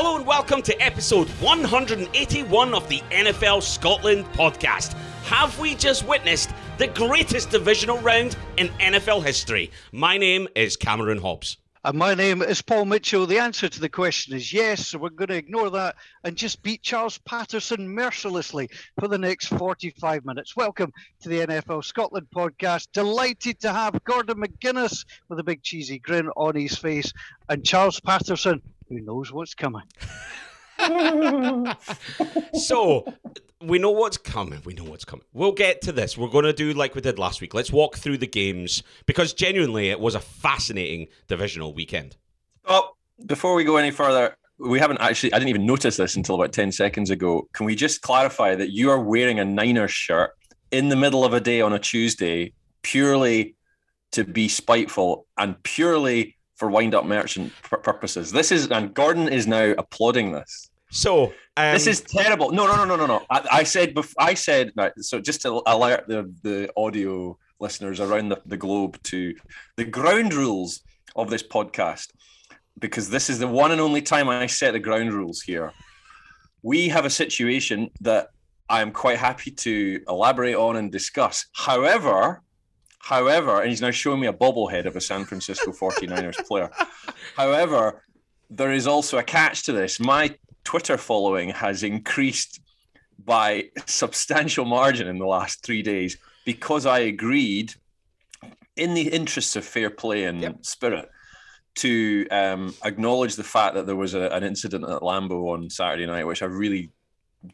Hello and welcome to episode 181 of the NFL Scotland podcast. Have we just witnessed the greatest divisional round in NFL history? My name is Cameron Hobbs. And my name is Paul Mitchell. The answer to the question is yes. So we're going to ignore that and just beat Charles Patterson mercilessly for the next 45 minutes. Welcome to the NFL Scotland podcast. Delighted to have Gordon McGuinness with a big cheesy grin on his face and Charles Patterson, who knows what's coming. so we know what's coming. We know what's coming. We'll get to this. We're going to do like we did last week. Let's walk through the games because genuinely it was a fascinating divisional weekend. Oh, before we go any further, we haven't actually, I didn't even notice this until about 10 seconds ago. Can we just clarify that you are wearing a Niners shirt in the middle of a day on a Tuesday purely to be spiteful and purely for wind up merchant purposes? This is, and Gordon is now applauding this. So um, this is terrible. No, no, no, no, no, no. I, I said, bef- I said, so just to alert the, the audio listeners around the, the globe to the ground rules of this podcast, because this is the one and only time I set the ground rules here. We have a situation that I am quite happy to elaborate on and discuss. However, however, and he's now showing me a bobblehead of a San Francisco 49ers player. However, there is also a catch to this. My Twitter following has increased by substantial margin in the last three days because I agreed, in the interests of fair play and yep. spirit, to um, acknowledge the fact that there was a, an incident at Lambeau on Saturday night, which I really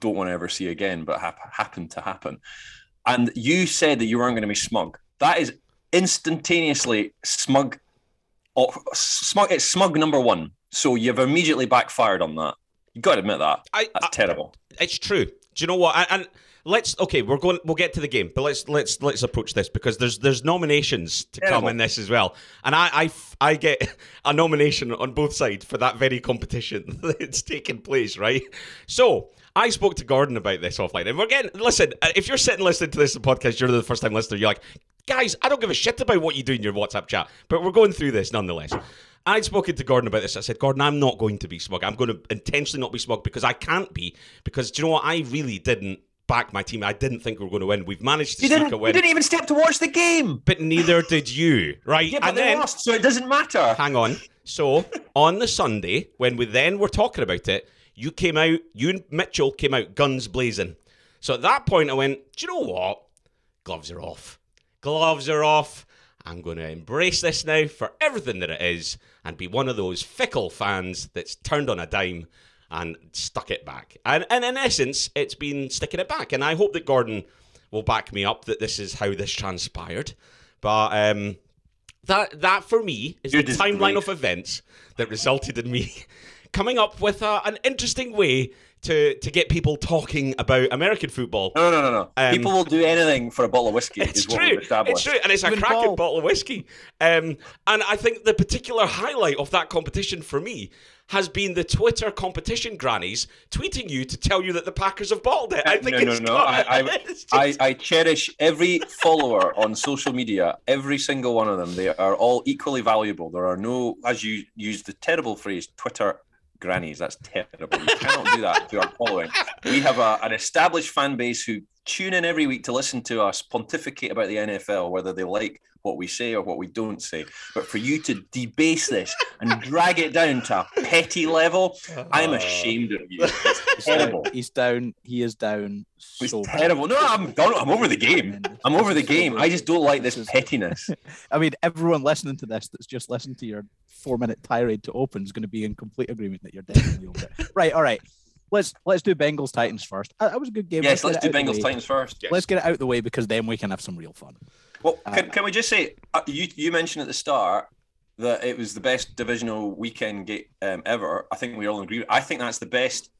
don't want to ever see again, but ha- happened to happen. And you said that you weren't going to be smug. That is instantaneously smug. Oh, smug. It's smug number one. So you've immediately backfired on that. You've got to admit that. I, That's I, terrible. It's true. Do you know what? And, let's okay, we're going. We'll get to the game, but let's let's let's approach this because there's there's nominations to terrible. come in this as well, and I, I I get a nomination on both sides for that very competition that's taking place, right? So. I spoke to Gordon about this offline, and we're getting. Listen, uh, if you're sitting listening to this podcast, you're the first time listener. You're like, guys, I don't give a shit about what you do in your WhatsApp chat, but we're going through this nonetheless. I'd spoken to Gordon about this. I said, Gordon, I'm not going to be smug. I'm going to intentionally not be smug because I can't be. Because do you know what? I really didn't back my team. I didn't think we were going to win. We've managed to you sneak a win. You didn't even step to watch the game. But neither did you, right? Yeah, but and they then, lost, so it doesn't matter. Hang on. So on the Sunday, when we then were talking about it, you came out, you and Mitchell came out guns blazing. So at that point, I went, do you know what? Gloves are off. Gloves are off. I'm going to embrace this now for everything that it is and be one of those fickle fans that's turned on a dime and stuck it back. And, and in essence, it's been sticking it back. And I hope that Gordon will back me up that this is how this transpired. But um, that that for me is You're the timeline of events that resulted in me coming up with a, an interesting way to to get people talking about American football. No, no, no, no. Um, people will do anything for a bottle of whiskey. It's true. It's true, and it's a cracking bottle of whiskey. Um, and I think the particular highlight of that competition for me has been the Twitter competition grannies tweeting you to tell you that the Packers have bottled it. I think no, it's no, no. I, I, just... I, I, cherish every follower on social media, every single one of them. They are all equally valuable. There are no, as you use the terrible phrase, Twitter grannies. That's terrible. You cannot do that to our following. We have a, an established fan base who tune in every week to listen to us pontificate about the NFL, whether they like what we say or what we don't say. But for you to debase this and drag it down to a petty level, I'm uh, ashamed of you. It's terrible. He's down. He is down. He's so terrible. No, I'm done. I'm over the game. I'm over the game. I just don't like this pettiness. I mean, everyone listening to this that's just listened to your four minute tirade to open is going to be in complete agreement that you're definitely over it. Right. All right let's let's do Bengals Titans first. That was a good game. Yes, let's, let's do Bengals Titans first. Yes. Let's get it out of the way because then we can have some real fun. Well, uh, can, can we just say uh, you you mentioned at the start that it was the best divisional weekend game um, ever. I think we all agree. I think that's the best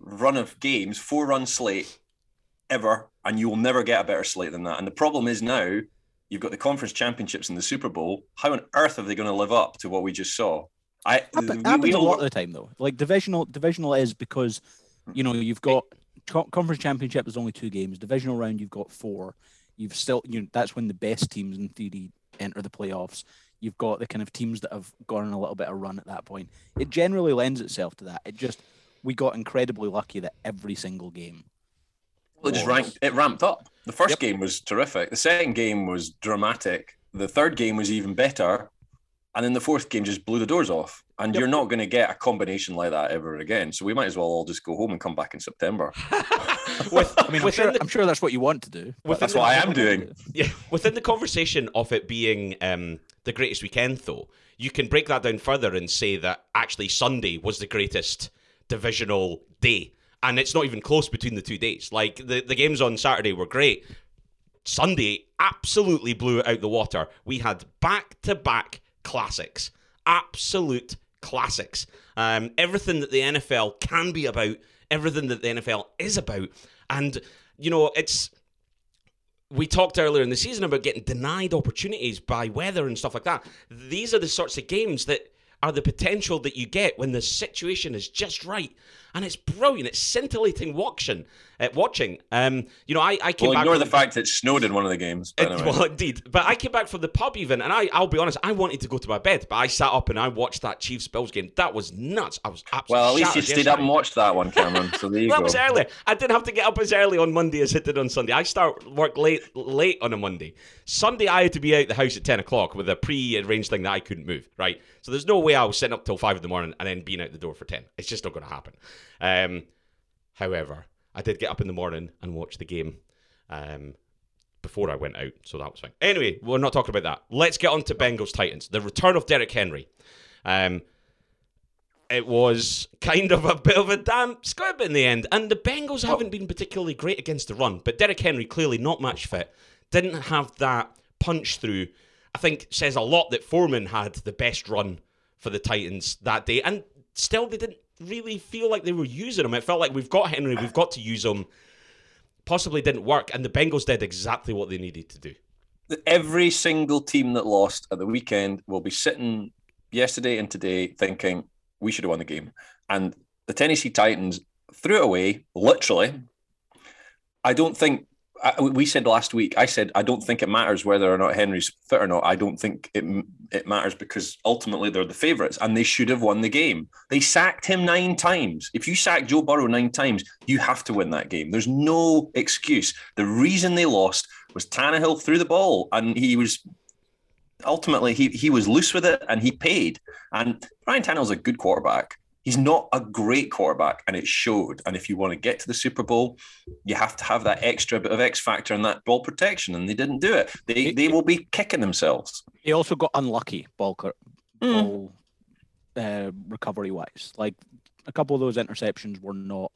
run of games, four run slate ever, and you will never get a better slate than that. And the problem is now you've got the conference championships and the Super Bowl. How on earth are they going to live up to what we just saw? I happens we, a lot of the time though. Like divisional, divisional is because you know you've got conference championship. There's only two games. Divisional round, you've got four. You've still you know that's when the best teams in theory enter the playoffs. You've got the kind of teams that have gone on a little bit of run at that point. It generally lends itself to that. It just we got incredibly lucky that every single game. Well, it just ranked, it ramped up. The first Yep. game was terrific. The second game was dramatic. The third game was even better. And then the fourth game just blew the doors off. And Yep. you're not going to get a combination like that ever again. So we might as well all just go home and come back in September. With, I mean, I'm sure, the I'm sure that's what you want to do. That's the- what I am doing. Yeah, within the conversation of it being um, the greatest weekend, though, you can break that down further and say that actually Sunday was the greatest divisional day. And it's not even close between the two days. Like, the, the games on Saturday were great. Sunday absolutely blew it out the water. We had back to back classics, absolute classics. Um, everything that the NFL can be about, everything that the NFL is about. And, you know, it's we talked earlier in the season about getting denied opportunities by weather and stuff like that. These are the sorts of games that are the potential that you get when the situation is just right. And it's brilliant. It's scintillating watching. Uh, watching. Um, you know, I, I came Well, back ignore from- the fact it snowed in one of the games. it- anyway. well, indeed. But I came back from the pub even, and I, I'll be honest, I wanted to go to my bed, but I sat up and I watched that Chiefs Bills game. That was nuts. I was absolutely Well, at least you stayed yesterday. up and watched that one, Cameron. So there you That go. was early. I didn't have to get up as early on Monday as I did on Sunday. I start work late late on a Monday. Sunday I had to be out the house at ten o'clock with a pre-arranged thing that I couldn't move. Right, so there's no way I was sitting up till five in the morning and then being out the door for ten. It's just not going to happen. Um, however, I did get up in the morning and watch the game. Um, before I went out, so that was fine. Anyway, we're not talking about that. Let's get on to Bengals Titans. The return of Derrick Henry. Um, it was kind of a bit of a damn squib in the end. And the Bengals haven't been particularly great against the run, but Derrick Henry clearly not match fit. Didn't have that punch through. I think says a lot that Foreman had the best run for the Titans that day, and still they didn't really feel like they were using him. It felt like we've got Henry, we've got to use him. Possibly didn't work, and the Bengals did exactly what they needed to do. Every single team that lost at the weekend will be sitting yesterday and today thinking we should have won the game. And the Tennessee Titans threw it away, literally. I don't think I, we said last week. I said I don't think it matters whether or not Henry's fit or not. I don't think it it matters because ultimately they're the favourites and they should have won the game. They sacked him nine times. If you sack Joe Burrow nine times, you have to win that game. There's no excuse. The reason they lost was Tannehill threw the ball and he was ultimately he he was loose with it and he paid. And Ryan Tannehill's a good quarterback. He's not a great quarterback, and it showed. And if you want to get to the Super Bowl, you have to have that extra bit of X factor and that ball protection, and they didn't do it. They they will be kicking themselves. He also got unlucky ball, cur- Mm. ball uh, recovery wise. Like a couple of those interceptions were not,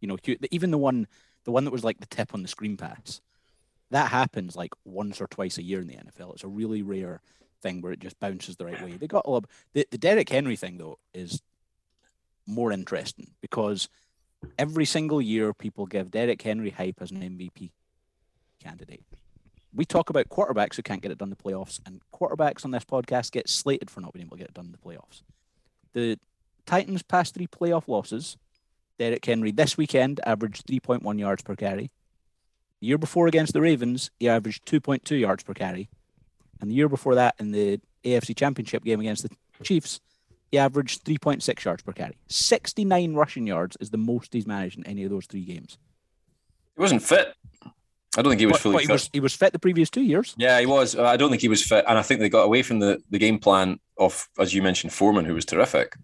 you know, even the one, the one that was like the tip on the screen pass, that happens like once or twice a year in the NFL. It's a really rare thing where it just bounces the right way. They got a little. The, the Derrick Henry thing though is more interesting because every single year people give Derrick Henry hype as an MVP candidate. We talk about quarterbacks who can't get it done in the playoffs, and quarterbacks on this podcast get slated for not being able to get it done in the playoffs. The Titans' past three playoff losses, Derrick Henry this weekend averaged 3.1 yards per carry. The year before against the Ravens, he averaged 2.2 yards per carry. And the year before that, in the AFC Championship game against the Chiefs, he averaged 3.6 yards per carry. 69 rushing yards is the most he's managed in any of those three games. He wasn't fit. I don't think he was But, fully but he fit. was he was fit the previous two years. Yeah, he was. I don't think he was fit, and I think they got away from the, the game plan of, as you mentioned, Foreman, who was terrific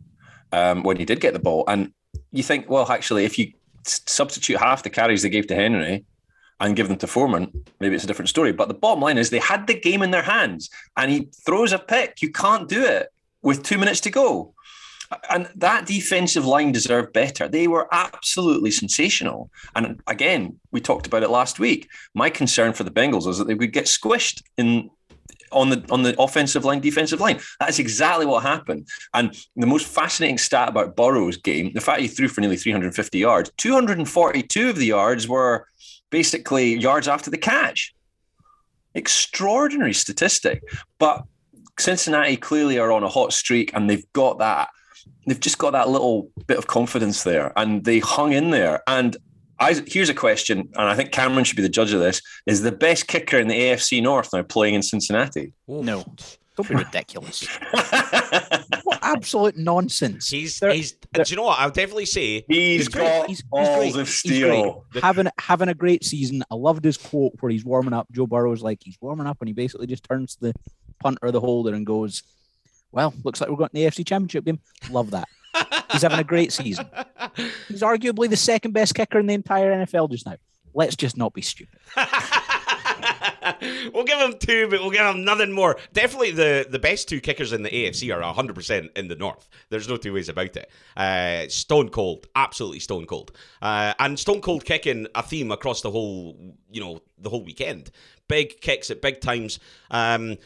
um, when he did get the ball. And you think, well, actually, if you substitute half the carries they gave to Henry and give them to Foreman, maybe it's a different story. But the bottom line is they had the game in their hands, and he throws a pick. You can't do it with two minutes to go. And that defensive line deserved better. They were absolutely sensational. And again, we talked about it last week. My concern for the Bengals was that they would get squished in on the on the offensive line, defensive line. That's exactly what happened. And the most fascinating stat about Burrow's game, the fact he threw for nearly 350 yards, 242 of the yards were basically yards after the catch. Extraordinary statistic. But Cincinnati clearly are on a hot streak and they've got that they've just got that little bit of confidence there and they hung in there. And I, here's a question, and I think Cameron should be the judge of this: Is the best kicker in the AFC North now playing in Cincinnati? Oof. No. Don't be ridiculous. what absolute nonsense. He's They're- he's. Do you know what? I'll definitely say He's great. got He's- he's balls great. of He's steel. Having having a great season. I loved his quote where he's warming up. Joe Burrow's like he's warming up, and he basically just turns to the punter, or the holder, and goes, "Well, looks like we're going to the AFC Championship game." Love that. He's having a great season. He's arguably the second best kicker in the entire NFL just now. Let's just not be stupid. we'll give him two, but we'll give him nothing more. Definitely the, the best two kickers in the AFC are 100% in the North. There's no two ways about it. Uh, stone cold. Absolutely stone cold. Uh, and stone cold kicking a theme across the whole, you know, the whole weekend. Big kicks at big times. Um,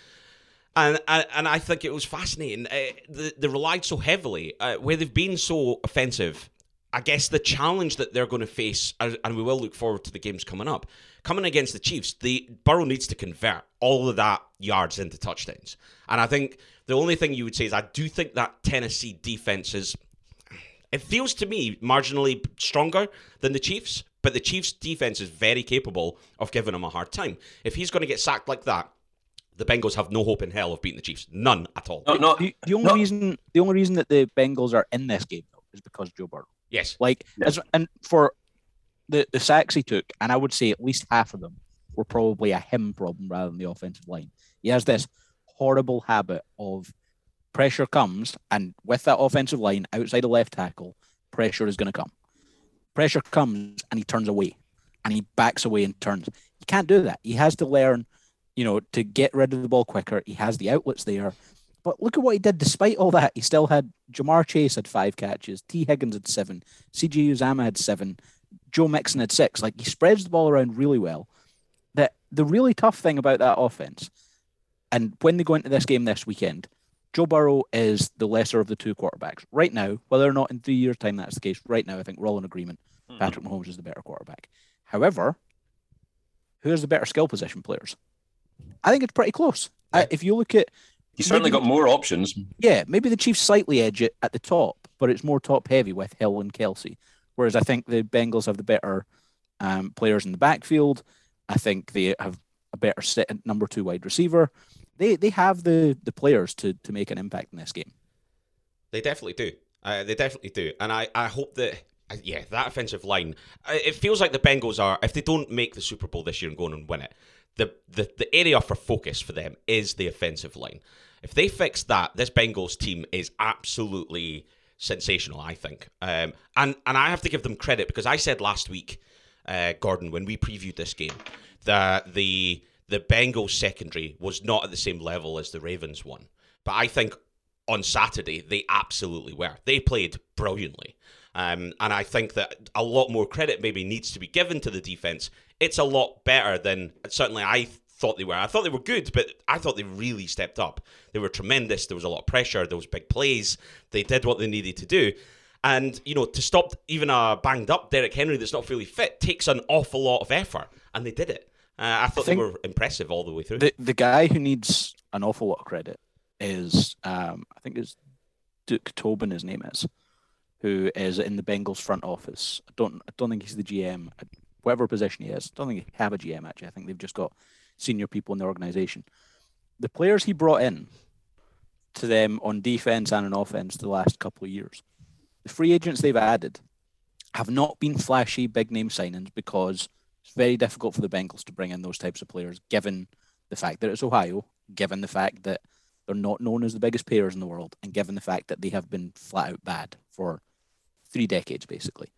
and, and I think it was fascinating. Uh, they, they relied so heavily uh, where they've been so offensive. I guess the challenge that they're going to face, and and we will look forward to the games coming up, coming against the Chiefs, the Burrow needs to convert all of that yards into touchdowns. And I think the only thing you would say is I do think that Tennessee defense is. It feels to me marginally stronger than the Chiefs, but the Chiefs' defense is very capable of giving him a hard time. If he's going to get sacked like that, the Bengals have no hope in hell of beating the Chiefs. None at all. No, no, The, the only no. reason the only reason that the Bengals are in this game though is because Joe Burrow. Yes. Like Yeah. as and for the the sacks he took, and I would say at least half of them were probably a him problem rather than the offensive line. He has this horrible habit of pressure comes, and with that offensive line outside the left tackle, pressure is going to come. Pressure comes, and he turns away, and he backs away and turns. He can't do that. He has to learn, you know, to get rid of the ball quicker. He has the outlets there. But look at what he did despite all that. He still had Ja'Marr Chase had five catches, Tee Higgins had seven, CJ Uzomah had seven, Joe Mixon had six. Like he spreads the ball around really well. That the really tough thing about that offense, and when they go into this game this weekend, Joe Burrow is the lesser of the two quarterbacks. Right now, whether or not in three years' time that's the case, right now I think we're all in agreement. Hmm. Patrick Mahomes is the better quarterback. However, who has the better skill position players? I think it's pretty close. I, Yeah. if you look at He's certainly maybe- got more options. yeah, maybe the Chiefs slightly edge it at the top, but it's more top heavy with Hill and Kelce. Whereas I think the Bengals have the better um, players in the backfield. I think they have a better set at number two wide receiver. They they have the the players to to make an impact in this game. They definitely do. Uh, they definitely do. And I, I hope that, uh, yeah, that offensive line, uh, it feels like the Bengals are, if they don't make the Super Bowl this year and go on and win it, the, the, the area for focus for them is the offensive line. If they fix that, this Bengals team is absolutely sensational, I think. Um, and, and I have to give them credit because I said last week, uh, Gordon, when we previewed this game, that the the Bengals secondary was not at the same level as the Ravens one. But I think on Saturday they absolutely were. They played brilliantly. Um, and I think that a lot more credit maybe needs to be given to the defense. It's a lot better than certainly I thought they were. I thought they were good, but I thought they really stepped up. They were tremendous. There was a lot of pressure. There was big plays. They did what they needed to do. And, you know, to stop even a banged up Derrick Henry that's not fully fit takes an awful lot of effort. And they did it. Uh, I thought think- they were impressive all the way through. The the guy who needs an awful lot of credit is um, I think it's Duke Tobin. His name is, who is in the Bengals front office. I don't I don't think he's the GM, whatever position he is. I don't think they have a GM actually. I think they've just got senior people in the organization. The players he brought in to them on defense and on offense the last couple of years, the free agents they've added have not been flashy big name signings because it's very difficult for the Bengals to bring in those types of players, given the fact that it's Ohio, given the fact that they're not known as the biggest payers in the world, and given the fact that they have been flat out bad for three decades, basically.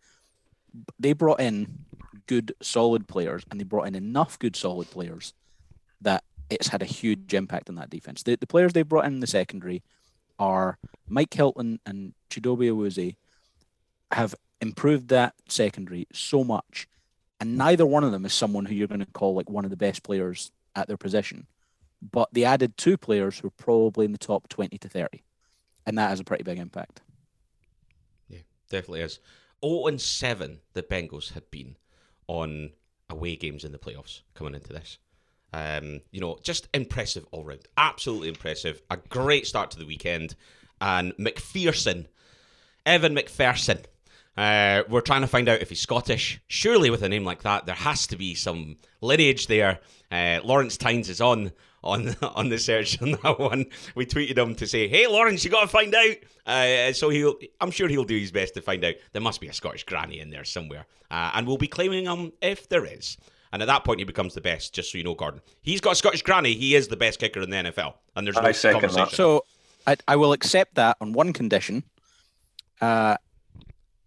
They brought in good, solid players, and they brought in enough good, solid players that it's had a huge impact on that defense. The, the players they brought in, in the secondary are Mike Hilton and Chidobe Awuzie have improved that secondary so much and neither one of them is someone who you're going to call like one of the best players at their position. But they added two players who are probably in the top 20 to 30. And that has a pretty big impact. Definitely is. 0 and 7 the Bengals had been on away games in the playoffs coming into this. Um, you know, just impressive all round. Absolutely impressive. A great start to the weekend. And McPherson, Evan McPherson, uh, we're trying to find out if he's Scottish. Surely, with a name like that, there has to be some lineage there. Uh, Lawrence Tynes is on on on the search on that one. We tweeted him to say, "Hey, Lawrence, you got to find out." Uh, so he'll, I'm sure he'll do his best to find out. There must be a Scottish granny in there somewhere, uh, and we'll be claiming him if there is. And at that point, he becomes the best. Just so you know, Gordon, he's got a Scottish granny. He is the best kicker in the NFL, and there's no I second that. conversation. So I, I will accept that on one condition. Uh,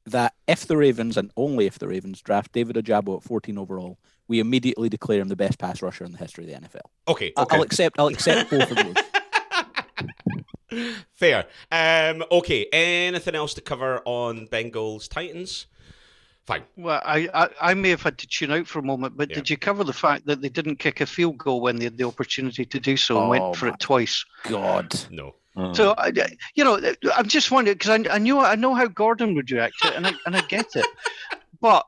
that if the Ravens and only if the Ravens draft David Ojabo at 14 overall, we immediately declare him the best pass rusher in the history of the NFL. okay, I- okay. I'll accept. I'll accept both of those. Fair. Um, okay. Anything else to cover on Bengals Titans? Fine. Well, I, I, I may have had to tune out for a moment, but Yeah. did you cover the fact that they didn't kick a field goal when they had the opportunity to do so and Oh, went for it twice? God. No. Mm. So, I, I- you know, I'm just wondering because I, I knew I know how Gordon would react to it, and I, and I get it. But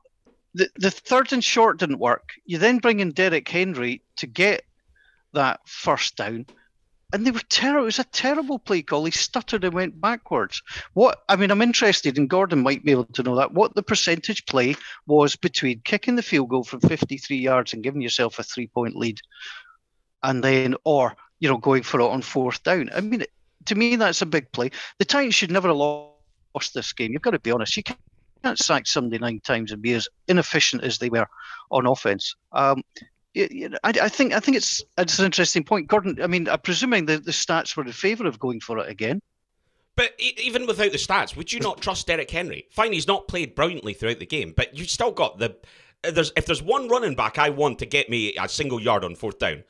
the, the third and short didn't work. You then bring in Derrick Henry to get that first down, and they were terrible. It was a terrible play call. He stuttered and went backwards. What I mean, I'm interested, and Gordon might be able to know that. What the percentage play was between kicking the field goal from 53 yards and giving yourself a three point lead, and then, or you know, going for it on fourth down. I mean, to me, that's a big play. The Titans should never have lost this game. You've got to be honest. You can't can't sack somebody nine times and be as inefficient as they were on offense. Um, y- y- I, I think I think it's it's an interesting point, Gordon. I mean, I'm presuming the, the stats were in favour of going for it again. But e- even without the stats, would you not trust Derrick Henry? Fine, he's not played brilliantly throughout the game, but you've still got the. There's if there's one running back I want to get me a single yard on fourth down,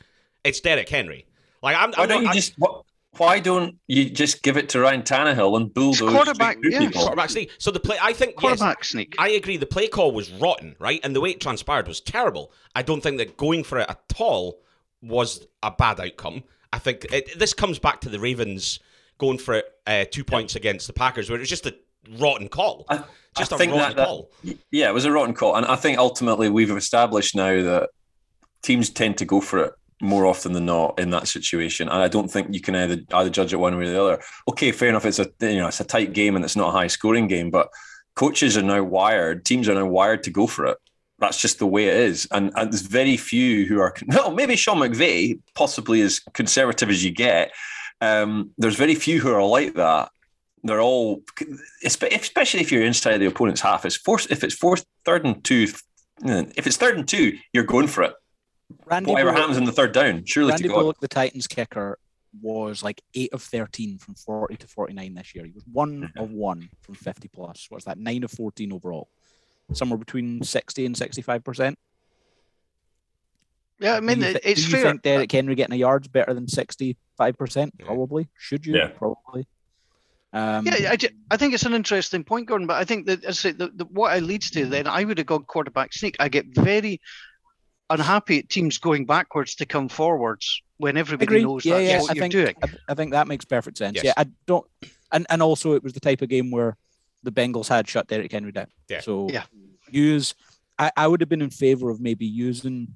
it's Derrick Henry. Like I'm, Why I'm don't not you I- just what, why don't you just give it to Ryan Tannehill and bulldoze quarterback, straight through yeah. people? quarterback sneak. So the play, I think yes, Quarterback sneak. I agree. The play call was rotten, right? And the way it transpired was terrible. I don't think that going for it at all was a bad outcome. I think it, this comes back to the Ravens going for it uh, two points against the Packers, where it was just a rotten call. I- just I a think rotten that- that- call. Yeah, it was a rotten call, and I think ultimately we've established now that teams tend to go for it more often than not in that situation, and I don't think you can either either judge it one way or the other. Okay, fair enough. It's a you know it's a tight game and it's not a high scoring game, but coaches are now wired, teams are now wired to go for it. That's just the way it is, and, and there's very few who are. Well, maybe Sean McVay, possibly as conservative as you get. Um, there's very few who are like that they're all especially if you're inside the opponent's half it's fourth if it's fourth third and two if it's third and two you're going for it Randy whatever Bullock, happens in the third down surely Randy to God Bullock, the Titans kicker, was like eight of 13 from 40 to 49 this year. He was one of one from 50 plus. What's that? Nine of 14 overall. Somewhere between 60 and 65 percent. Yeah, I mean, do you, it, thi- it's do you fair. think Derrick Henry getting a yard's better than 65 percent? Probably. Should you? Yeah. Probably. Um, Yeah, I, I think it's an interesting point, Gordon. But I think that as I say, the, the, what it leads to, then I would have gone quarterback sneak. I get very unhappy at teams going backwards to come forwards when everybody agree. knows Yeah, that's yeah. what I you're think doing. I, I think that makes perfect sense. Yes. Yeah, I don't, and and also it was the type of game where the Bengals had shut Derrick Henry down. Yeah. So Yeah. use. I, I would have been in favor of maybe using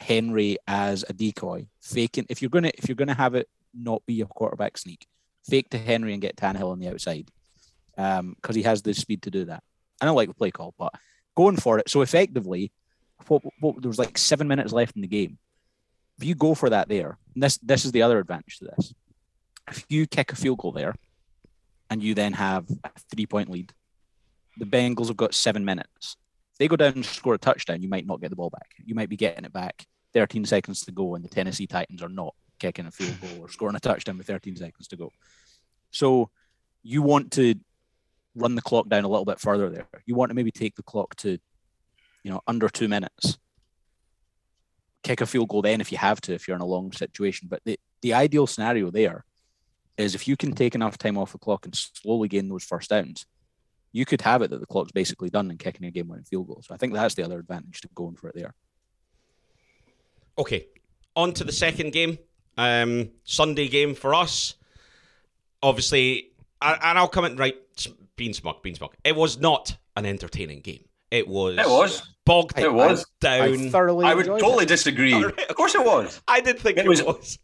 Henry as a decoy, faking if you're gonna if you're gonna have it not be a quarterback sneak, fake to Henry and get Tannehill on the outside, um, because he has the speed to do that. And I don't like the play call, but going for it. So effectively, what, what there was like seven minutes left in the game. If you go for that there, this this is the other advantage to this. If you kick a field goal there, and you then have a three point lead, the Bengals have got seven minutes. If they go down and score a touchdown, you might not get the ball back. You might be getting it back 13 seconds to go, and the Tennessee Titans are not kicking a field goal or scoring a touchdown with 13 seconds to go. So you want to run the clock down a little bit further there. You want to maybe take the clock to, you know, under two minutes. Kick a field goal then if you have to, if you're in a long situation. But the, the ideal scenario there is if you can take enough time off the clock and slowly gain those first downs, you could have it that the clock's basically done and kicking a game winning field goal. So I think that's the other advantage to going for it there. Okay, on to the second game. Um, Sunday game for us. Obviously, and and I'll come in right. Bean smug, bean smug. It was not an entertaining game. It was. it was bogged It was. down. I thoroughly I would totally it. disagree of course it was I did think It it, was- was.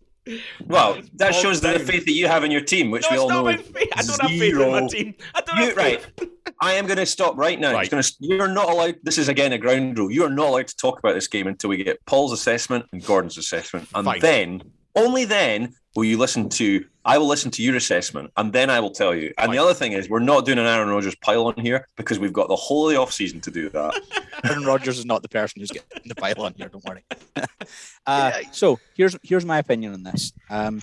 well that bogged shows the faith that you have in your team which No, we all know about faith. I don't have faith in my team. I don't You- have right. I am going to stop right now. Right. Gonna, you're not allowed. This is again a ground rule. You are not allowed to talk about this game until we get Paul's assessment and Gordon's assessment, and Fine. then Only then will you listen to. I will listen to your assessment, and then I will tell you. And the other thing is, we're not doing an Aaron Rodgers pile on here because we've got the whole of the off season to do that. Aaron Rodgers is not the person who's getting the pile on here. Don't worry. uh, Yeah. So here's here's my opinion on this. Um,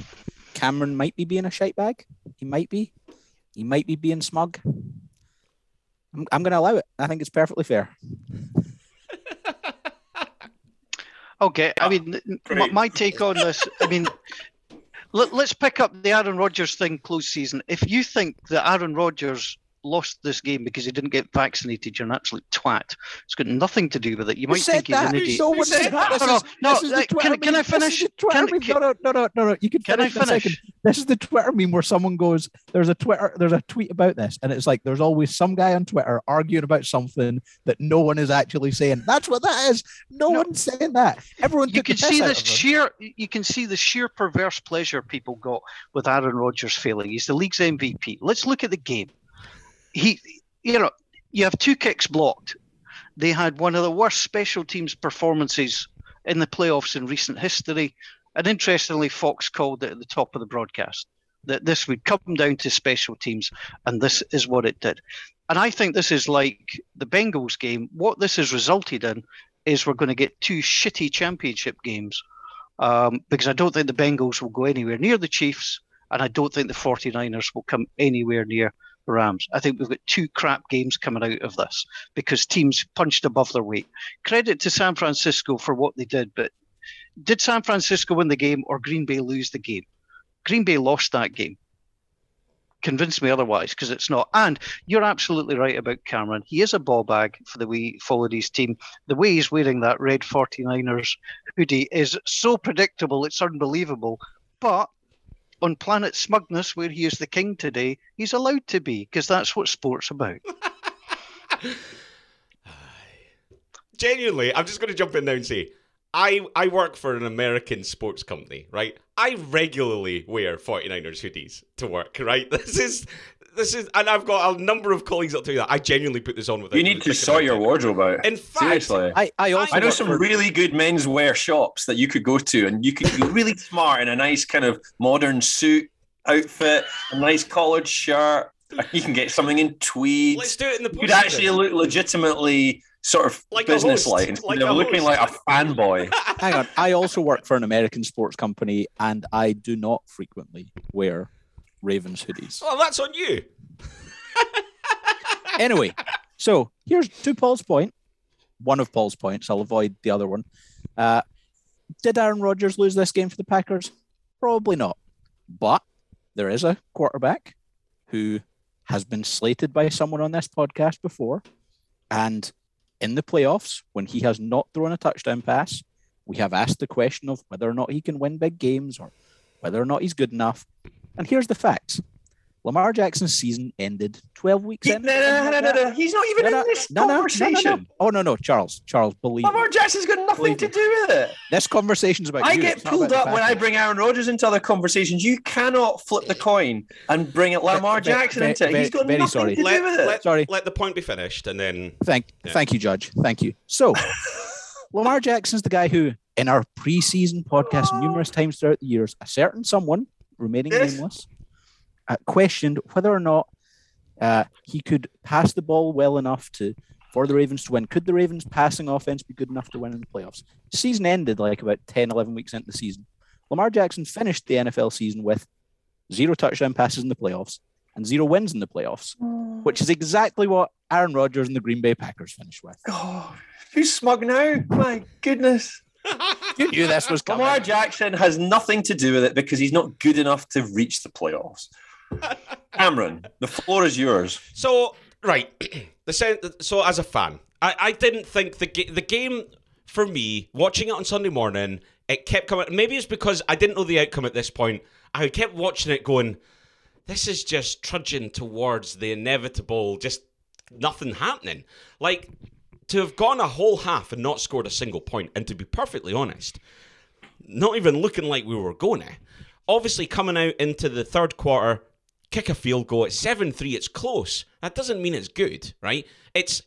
Cameron might be being a shite bag. He might be. He might be being smug. I'm, I'm going to allow it. I think it's perfectly fair. Okay, I mean, m- great. my take on this, I mean, let, let's pick up the Aaron Rodgers thing close season. If you think that Aaron Rodgers lost this game because he didn't get vaccinated, you're an absolute twat. It's got nothing to do with it. You might think he's an idiot. No one said said that? that. This No, is- no, this no, the Twitter can- can I meme. This is finish? Can- can- No, no, no, no, no, no. You can Can I finish in second. finish? This is the Twitter meme where someone goes, "There's a Twitter, there's a tweet about this," and it's like there's always some guy on Twitter arguing about something that no one is actually saying. That's what that is. No, No. one's saying that. Everyone You can see out this sheer. You can see the sheer perverse pleasure people got with Aaron Rodgers failing. He's the league's MVP. Let's look at the game. He, you know, you have two kicks blocked. They had one of the worst special teams performances in the playoffs in recent history. And interestingly, Fox called it at the top of the broadcast that this would come down to special teams, and this is what it did. And I think this is like the Bengals game. What this has resulted in is we're going to get two shitty championship games um, because I don't think the Bengals will go anywhere near the Chiefs, and I don't think the 49ers will come anywhere near Rams. I think we've got two crap games coming out of this because teams punched above their weight. Credit to San Francisco for what they did, but did San Francisco win the game or Green Bay lose the game? Green Bay lost that game. Convince me otherwise because it's not. And you're absolutely right about Cameron. He is a ball bag for the way he followed his team. The way he's wearing that red 49ers hoodie is so predictable, it's unbelievable. But on Planet Smugness, where he is the king today, he's allowed to be because that's what sport's about. Genuinely, I'm just going to jump in now and say, I, I work for an American sports company, right? I regularly wear 49ers hoodies to work, right? This is this is, and I've got a number of colleagues that'll tell you that. I genuinely put this on without You need to thinking sort your wardrobe out. In fact, Seriously. I, I also I know some for- really good menswear shops that you could go to, and you could be really smart in a nice kind of modern suit outfit, a nice collared shirt. You can get something in tweed. let's do it in the You post could actually look legitimately sort of Like a business host, like instead like of looking host. like a fanboy. Hang on. I also work for an American sports company, and I do not frequently wear Ravens hoodies. Well, that's on you. anyway, so here's to Paul's point. One of Paul's points. I'll avoid the other one. Uh, did Aaron Rodgers lose this game for the Packers? Probably not. But there is a quarterback who has been slated by someone on this podcast before. And in the playoffs, when he has not thrown a touchdown pass, we have asked the question of whether or not he can win big games or whether or not he's good enough. And here's the facts Lamar Jackson's season ended 12 weeks He- in. no, no, no, no, no. He's not even No, in this no, no, no, no, conversation. no. Oh no, no, Charles, Charles, believe Lamar me. Jackson's got nothing Believe to do with it. This conversation's about I you. get it's pulled up when I bring Aaron Rodgers into other conversations. You cannot flip the coin and bring it Lamar Ve- ve- Jackson ve- into it. ve- He's got very nothing sorry. to Let, do with it. let, Sorry. let the point be finished, and then Thank, Yeah. thank you, Judge. Thank you. So, Lamar Jackson's the guy who, in our preseason podcast ah. numerous times throughout the years, a certain someone, remaining Yes. nameless, uh, questioned whether or not uh, he could pass the ball well enough to for the Ravens to win. Could the Ravens' passing offense be good enough to win in the playoffs? Season ended like about 10, 11 weeks into the season. Lamar Jackson finished the NFL season with zero touchdown passes in the playoffs and zero wins in the playoffs, which is exactly what Aaron Rodgers and the Green Bay Packers finished with. Oh, who's smug now? My goodness. You knew this was coming. Lamar Jackson has nothing to do with it because he's not good enough to reach the playoffs. Cameron, the floor is yours. So right, the sen- so as a fan, I, I didn't think the ga- the game for me watching it on Sunday morning. It kept coming. Maybe it's because I didn't know the outcome at this point. I kept watching it, going, "This is just trudging towards the inevitable. Just nothing happening." Like to have gone a whole half and not scored a single point, and to be perfectly honest, not even looking like we were going to. Obviously, coming out into the third quarter, kick a field goal at 7-3, it's close. That doesn't mean it's good, right? It's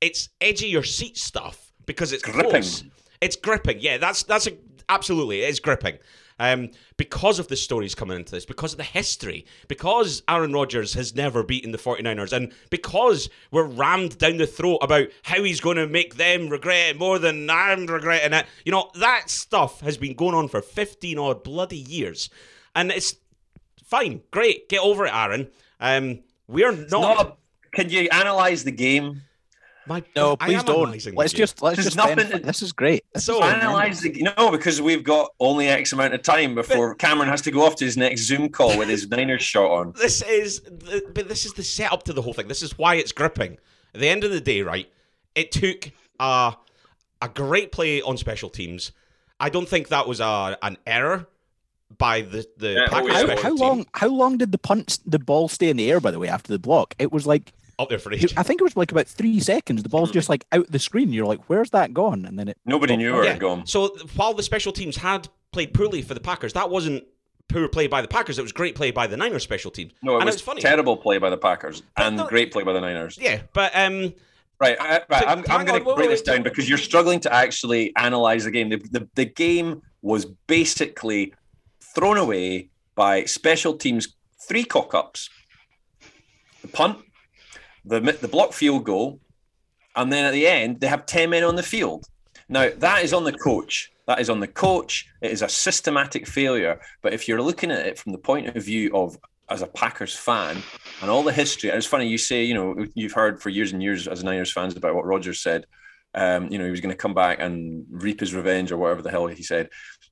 it's edge of your seat stuff because it's Gripping. close. It's gripping. Yeah, that's that's a, absolutely it is gripping. Um, because of the stories coming into this, because of the history, because Aaron Rodgers has never beaten the 49ers, and because we're rammed down the throat about how he's going to make them regret it more than I'm regretting it. You know, that stuff has been going on for 15 odd bloody years. And it's fine, great, get over it, Aaron. Um, we're not. Not, can you analyze the game? My, No, please don't. Let's game. just let's There's just nothing benefit- to- This is great. This So- Analyze the no, because we've got only X amount of time before Cameron has to go off to his next Zoom call with his Niners shot on. this is the, but this is the setup to the whole thing. This is why it's gripping. At the end of the day, right? It took a a great play on special teams. I don't think that was a an error by the the Yeah, Packers How, special how long? How long did the punt the ball stay in the air? By the way, after the block, it was like up there for ages. I think it was like about three seconds. The ball's just like out the screen. You're like, "Where's that gone?" And then it. Nobody knew where Yeah. it gone. So while the special teams had played poorly for the Packers, that wasn't poor play by the Packers. It was great play by the Niners special teams. No, it and was, it was funny. terrible play by the Packers and no- great play by the Niners. Yeah, but um, Right, I, right. So, I'm, I'm going to break wait, this wait. down because you're struggling to actually analyze the game. The, the, the game was basically thrown away by special teams three cock ups, the punt, the the block field goal, and then at the end they have ten men on the field. Now that is on the coach. That is on the coach. It is a systematic failure. But if you're looking at it from the point of view of as a Packers fan and all the history, and it's funny you say, you know, you've heard for years and years as Niners fans about what Rodgers said. Um, you know, he was going to come back and reap his revenge or whatever the hell he said.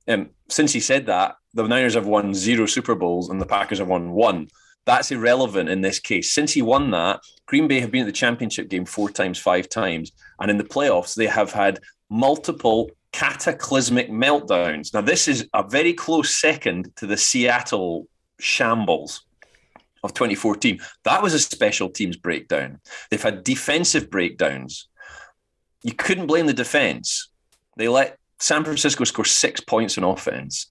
Um, since he said that, the Niners have won zero Super Bowls and the Packers have won one. That's irrelevant in this case. Since he won that, Green Bay have been at the championship game four times, five times. And in the playoffs, they have had multiple cataclysmic meltdowns. Now, this is a very close second to the Seattle shambles of 2014. That was a special teams breakdown. They've had defensive breakdowns. You couldn't blame the defense. They let San Francisco score six points on offense.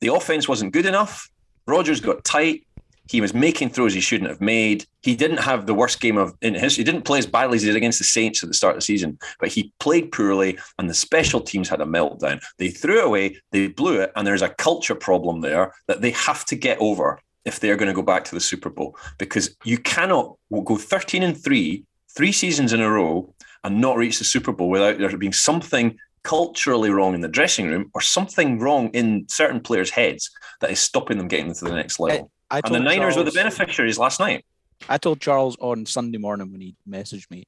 The offense wasn't good enough. Rodgers got tight. He was making throws he shouldn't have made. He didn't have the worst game of in history. He didn't play as badly as he did against the Saints at the start of the season, but he played poorly, and the special teams had a meltdown. They threw away, they blew it, and there's a culture problem there that they have to get over if they're going to go back to the Super Bowl because you cannot go 13 and three, three seasons in a row, and not reach the Super Bowl without there being something culturally wrong in the dressing room or something wrong in certain players' heads that is stopping them getting to the next level. I and the Niners were the beneficiaries last night. I told Charles on Sunday morning when he messaged me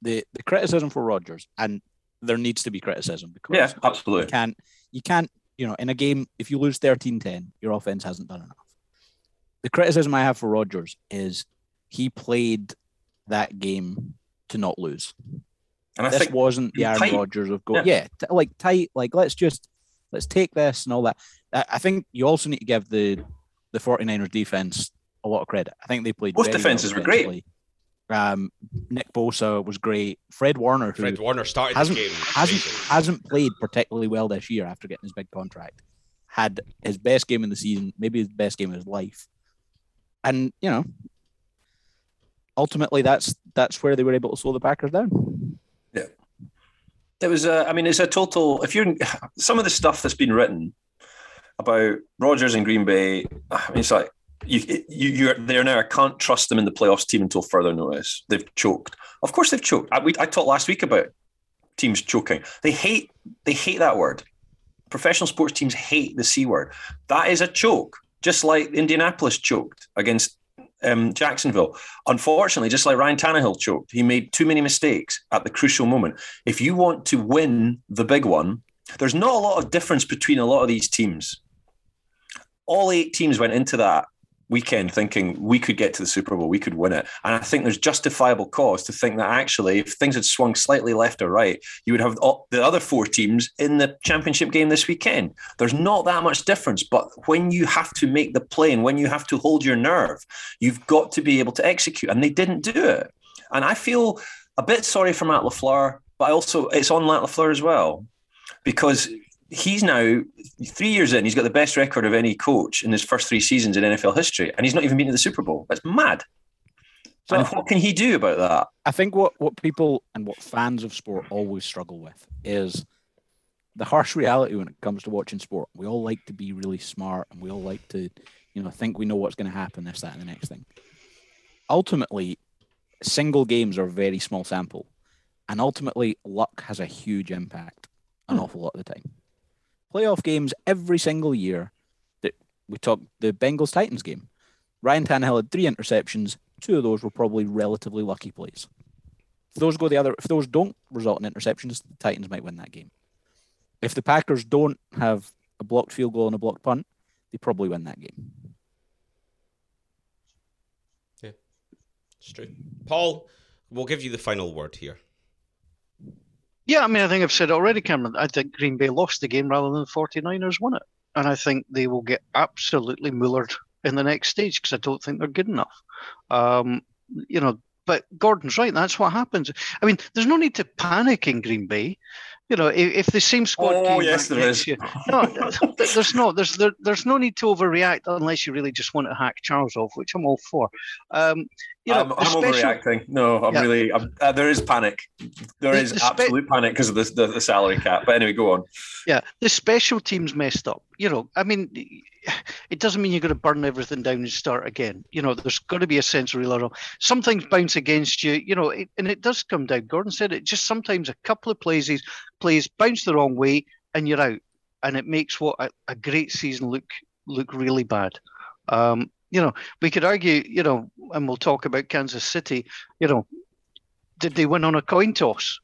the the criticism for Rodgers, and there needs to be criticism because Yeah, absolutely. you can't you can't you know in a game if you lose 13-10, your offense hasn't done enough. The criticism I have for Rodgers is he played that game to not lose. And I this think wasn't the Aaron tight. Rodgers of go Yeah. yeah, t- like tight like let's just let's take this and all that. I think you also need to give the the 49ers defense a lot of credit. I think they played Both very well defenses were great. Um, Nick Bosa was great. Fred Warner, who Fred Warner started hasn't this game. hasn't hasn't played particularly well this year after getting his big contract, had his best game in the season, maybe his best game of his life, and you know, ultimately that's that's where they were able to slow the Packers down. Yeah. It was a, I mean, it's a total. If you're some of the stuff that's been written about Rodgers and Green Bay, I mean, it's like you, you, you're there now. I can't trust them in the playoffs team until further notice. They've choked. Of course, they've choked. I, we, I talked last week about teams choking. They hate, they hate that word. Professional sports teams hate the c word. That is a choke, just like Indianapolis choked against um, Jacksonville. Unfortunately, just like Ryan Tannehill choked, he made too many mistakes at the crucial moment. If you want to win the big one, there's not a lot of difference between a lot of these teams. All eight teams went into that weekend thinking we could get to the Super Bowl, we could win it. And I think there's justifiable cause to think that actually, if things had swung slightly left or right, you would have the other four teams in the championship game this weekend. There's not that much difference. But when you have to make the play and when you have to hold your nerve, you've got to be able to execute. And they didn't do it. And I feel a bit sorry for Matt LaFleur, but I also it's on Matt LaFleur as well. Because he's now three years in, he's got the best record of any coach in his first three seasons in NFL history, and he's not even been to the Super Bowl. That's mad. So- and what can he do about that? I think what what people and what fans of sport always struggle with is the harsh reality when it comes to watching sport. We all like to be really smart and we all like to, you know, think we know what's going to happen, this, that, and the next thing. Ultimately, single games are a very small sample. And ultimately, luck has a huge impact an Hmm. awful lot of the time. Playoff games every single year. That we talk the Bengals Titans game. Ryan Tannehill had three interceptions. Two of those were probably relatively lucky plays. If those go the other, if those don't result in interceptions, the Titans might win that game. If the Packers don't have a blocked field goal and a blocked punt, they probably win that game. Yeah, it's true. Paul, we'll give you the final word here. Yeah, I mean, I think I've said already, Cameron. I think Green Bay lost the game rather than the 49ers won it. And I think they will get absolutely mullered in the next stage because I don't think they're good enough. Um, you know, but Gordon's right. That's what happens. I mean, there's no need to panic in Green Bay. You know, if, if the same squad Oh, yes, there is. year- no, there's no, there's there, there's no need to overreact unless you really just want to hack Charles off, which I'm all for. Um, you know, I'm, I'm special- overreacting. No, I'm Yeah. really. I'm, uh, there is panic. There The- is the spe- absolute panic because of the, the the salary cap. But anyway, go on. Yeah, the special teams messed up. You know, I mean, it doesn't mean you're going to burn everything down and start again. You know, there's got to be a of realism. Some things bounce against you. You know, it, and it does come down. Gordon said it. Just sometimes a couple of plays, plays bounce the wrong way, and you're out, and it makes what a, a great season look look really bad. Um, you know, we could argue. You know, and we'll talk about Kansas City. You know, did they win on a coin toss?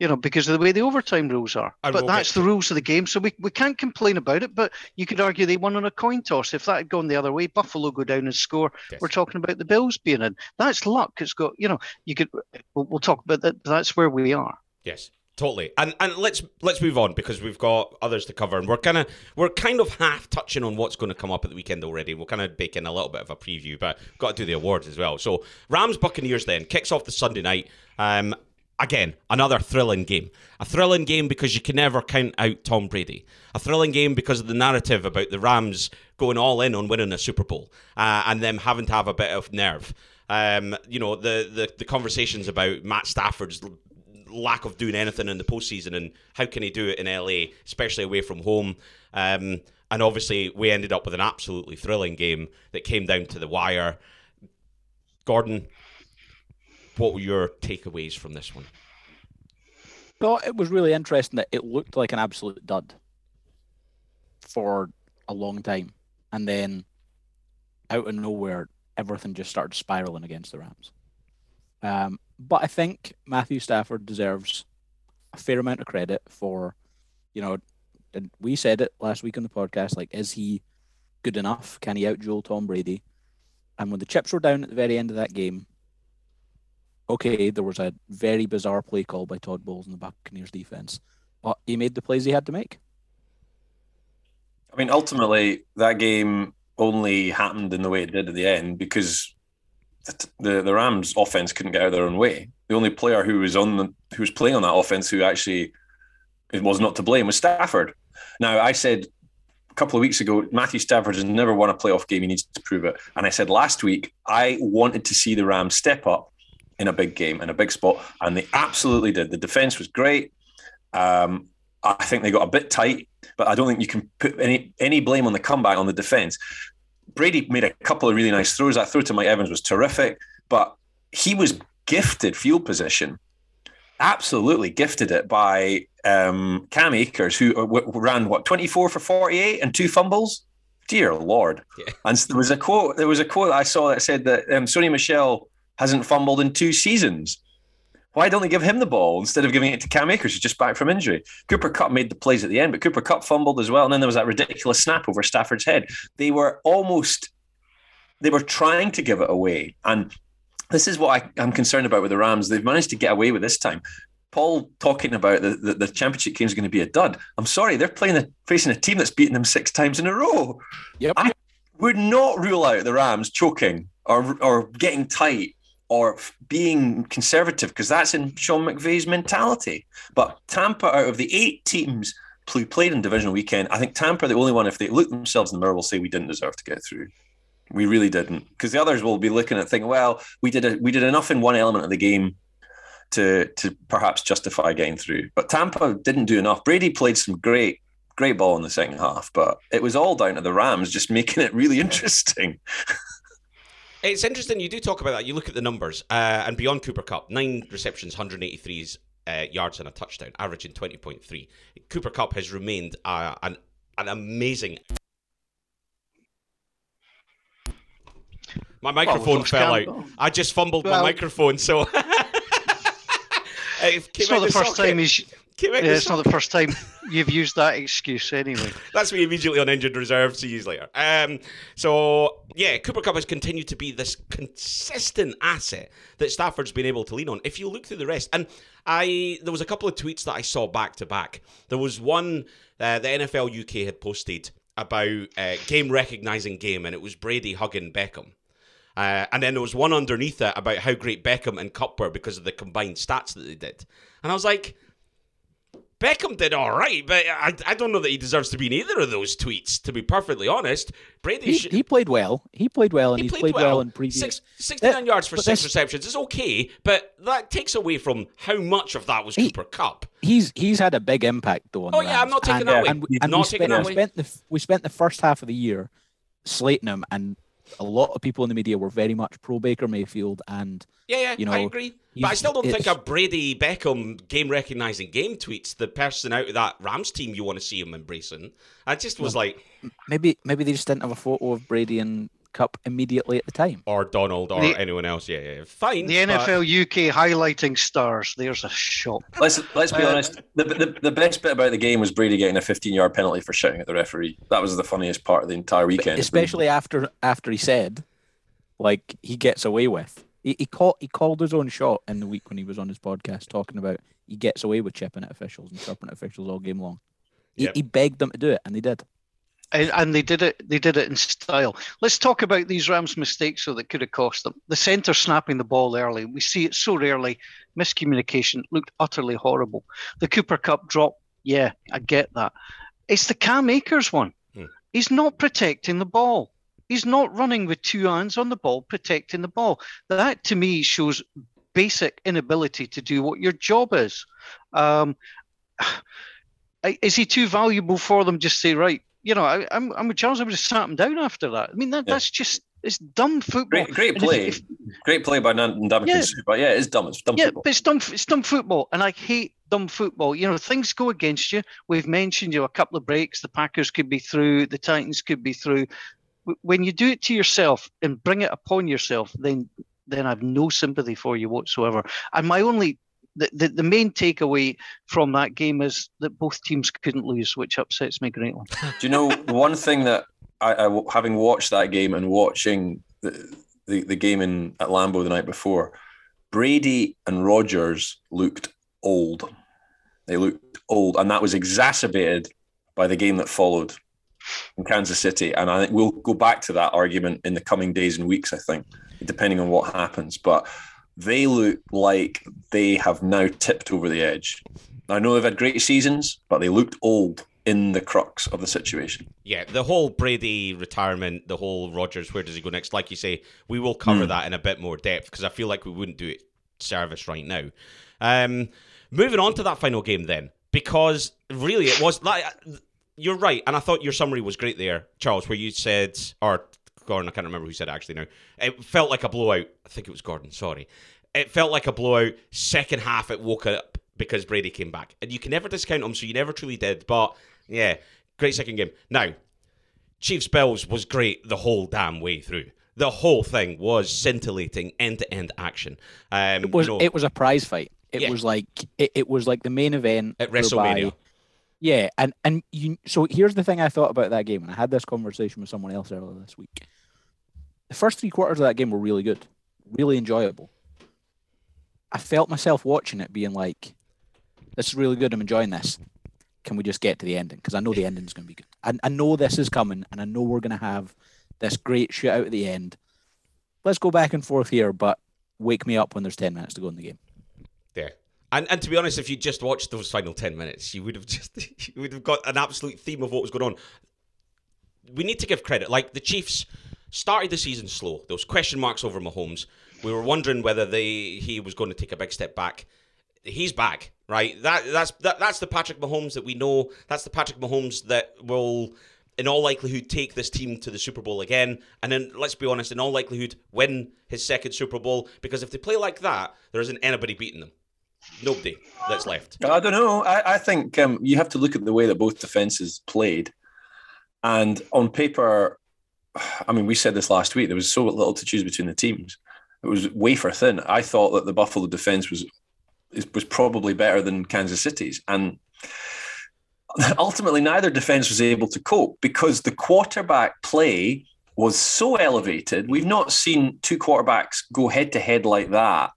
You know, because of the way the overtime rules are. But that's the rules of the game, so we, we can't complain about it. But you could argue they won on a coin toss. If that had gone the other way, Buffalo go down and score. Yes. We're talking about the Bills being in. That's luck. It's got, you know, you could. We'll, we'll talk about that. That's where we are. Yes, totally. And and let's let's move on because we've got others to cover, and we're kind of we're kind of half touching on what's going to come up at the weekend already. We'll kind of bake in a little bit of a preview, but got to do the awards as well. So Rams Buccaneers then kicks off the Sunday night. Um, again, another thrilling game. A thrilling game because you can never count out Tom Brady. A thrilling game because of the narrative about the Rams going all in on winning a Super Bowl uh, and them having to have a bit of nerve. Um, you know, the, the the conversations about Matt Stafford's lack of doing anything in the postseason and how can he do it in LA, especially away from home. Um, and obviously, we ended up with an absolutely thrilling game that came down to the wire. Gordon, what were your takeaways from this one? thought it was really interesting that it looked like an absolute dud for a long time. And then out of nowhere, everything just started spiraling against the Rams. Um, but I think Matthew Stafford deserves a fair amount of credit for, you know, and we said it last week on the podcast like, is he good enough? Can he outduel Tom Brady? And when the chips were down at the very end of that game, okay, there was a very bizarre play call by Todd Bowles in the Buccaneers defense, but he made the plays he had to make. I mean, ultimately, that game only happened in the way it did at the end because the the, Rams' offense couldn't get out of their own way. The only player who was on the who was playing on that offense who actually was not to blame was Stafford. Now, I said a couple of weeks ago, Matthew Stafford has never won a playoff game. He needs to prove it. And I said last week, I wanted to see the Rams step up in a big game, in a big spot, and they absolutely did. The defense was great. Um, I think they got a bit tight, but I don't think you can put any any blame on the comeback on the defense. Brady made a couple of really nice throws. That throw to Mike Evans was terrific, but he was gifted field position. Absolutely gifted it by um, Cam Akers, who uh, w- ran what twenty four for forty eight and two fumbles. Dear Lord! Yeah. And there was a quote. There was a quote I saw that said that um, Sony Michel hasn't fumbled in two seasons. Why don't they give him the ball instead of giving it to Cam Akers, who's just back from injury? Cooper Kupp made the plays at the end, but Cooper Kupp fumbled as well. And then there was that ridiculous snap over Stafford's head. They were almost, they were trying to give it away. And this is what I, I'm concerned about with the Rams. They've managed to get away with this time. Paul talking about the, the, the championship game is going to be a dud. I'm sorry, they're playing facing a team that's beaten them six times in a row. Yep. I would not rule out the Rams choking or or getting tight or being conservative because that's in Sean McVay's mentality. But Tampa, out of the eight teams who played in divisional weekend, I think Tampa are the only one. If they look themselves in the mirror, will say we didn't deserve to get through. We really didn't, because the others will be looking at thinking, well, we did a, we did enough in one element of the game to to perhaps justify getting through. But Tampa didn't do enough. Brady played some great great ball in the second half, but it was all down to the Rams just making it really interesting. It's interesting you do talk about that. You look at the numbers, uh, and beyond Cooper Kupp, nine receptions, 183 uh, yards and a touchdown, averaging 20.3. Cooper Kupp has remained uh, an an amazing. My microphone Well, fell out. I just fumbled my microphone, so. it came It's out not the first socket. time he's. Came out Yeah, it's not the first time you've used that excuse anyway. That's me immediately on injured reserve two years later. Um, so yeah, Cooper Kupp has continued to be this consistent asset that Stafford's been able to lean on. If you look through the rest, and I there was a couple of tweets that I saw back to back. There was one uh, the NFL UK had posted about uh, game recognizing game, and it was Brady hugging Beckham. Uh, and then there was one underneath it about how great Beckham and Kupp were because of the combined stats that they did. And I was like, Beckham did all right, but I, I don't know that he deserves to be in either of those tweets, to be perfectly honest. Brady He, should. he played well. He played well, and he played, played, well. well in previous. Six, 69 yards for six receptions is okay, but that takes away from how much of that was He- Cooper Kupp. He's he's had a big impact though. On Oh, the yeah, I'm not taking and, that away. And, and Not we taking spent, that we spent the we spent the first half of the year slating him, and a lot of people in the media were very much pro Baker Mayfield, and Yeah, yeah, You I agree. But I still don't think a Brady Beckham game recognizing game tweets the person out of that Rams team you want to see him embracing. I just was like, maybe maybe they just didn't have a photo of Brady and Kupp immediately at the time. or Donald or The- anyone else. Yeah, yeah, fine. The but- NFL UK highlighting stars. There's a shot. Let's let's be Uh, honest. The, the the best bit about the game was Brady getting a 15 yard penalty for shouting at the referee. That was the funniest part of the entire weekend. especially after after he said, like he gets away with. He, he called he called his own shot in the week when he was on his podcast talking about he gets away with chipping at officials and chirping at officials all game long. He, Yep. he begged them to do it, and they did. And, and they did it. They did it in style. Let's talk about these Rams' mistakes, so that could have cost them. The centre snapping the ball early. We see it so rarely. Miscommunication looked utterly horrible. The Cooper Kupp drop. Yeah, I get that. It's the Cam Akers one. Hmm. He's not protecting the ball. He's not running with two hands on the ball, protecting the ball. That to me shows basic inability to do what your job is. Um, is he too valuable for them? Just say right. You know, I, I'm I'm with Charles. I would have sat him down after that. I mean, that, Yeah. that's just it's dumb football. great great if- play, if- great play by Ndamukong Yeah. But yeah, it's dumb. It's dumb yeah, football. but it's dumb. It's dumb football, and I hate dumb football. You know, things go against you. We've mentioned you know, a couple of breaks. The Packers could be through. The Titans could be through. When you do it to yourself and bring it upon yourself, then then I've no sympathy for you whatsoever. And my only the, the, main takeaway from that game is that both teams couldn't lose, which upsets me greatly. Do you know one thing that I, I having watched that game and watching the, the the game in at Lambeau the night before, Brady and Rodgers looked old. They looked old, and that was exacerbated by the game that followed in Kansas City. And I think we'll go back to that argument in the coming days and weeks. I think, depending on what happens, but. They look like they have now tipped over the edge. I know they've had great seasons, but they looked old in the crux of the situation. Yeah, the whole Brady retirement, the whole Rodgers, where does he go next? Like you say, we will cover Hmm. that in a bit more depth because I feel like we wouldn't do it service right now. Um, moving on to that final game then, because really it was like you're right, and I thought your summary was great there, Charles, where you said, or Gordon, I can't remember who said it actually now. It felt like a blowout. I think it was Gordon. Sorry, it felt like a blowout. Second half, it woke up because Brady came back, and you can never discount him, so you never truly did. But yeah, great second game. Now, Chiefs Bills was great the whole damn way through. The whole thing was scintillating end to end action. Um, It was you know, it was a prize fight. It Yeah. was like it, it was like the main event at WrestleMania. Yeah, and and you. So here's the thing I thought about that game, and I had this conversation with someone else earlier this week. The first three quarters of that game were really good, really enjoyable. I felt myself watching it, being like, "This is really good. I'm enjoying this. Can we just get to the ending? Because I know the ending's going to be good. I, I know this is coming, and I know we're going to have this great shootout at the end. Let's go back and forth here, but wake me up when there's ten minutes to go in the game. Yeah. And, and to be honest, if you just watched those final 10 minutes, you would have just you would have got an absolute theme of what was going on. We need to give credit. Like the Chiefs started the season slow. There was question marks over Mahomes. We were wondering whether they he was going to take a big step back. he's back, right? That that's that, that's the Patrick Mahomes that we know. That's the Patrick Mahomes that will, in all likelihood, take this team to the Super Bowl again. And then, let's be honest, in all likelihood, win his second Super Bowl. Because if they play like that, there isn't anybody beating them. Nobody that's left. I don't know. I, I think um, you have to look at the way that both defenses played. And on paper, I mean, we said this last week, there was so little to choose between the teams. It was wafer thin. I thought that the Buffalo defense was was probably better than Kansas City's. And ultimately, neither defense was able to cope because the quarterback play was so elevated. We've not seen two quarterbacks go head to head like that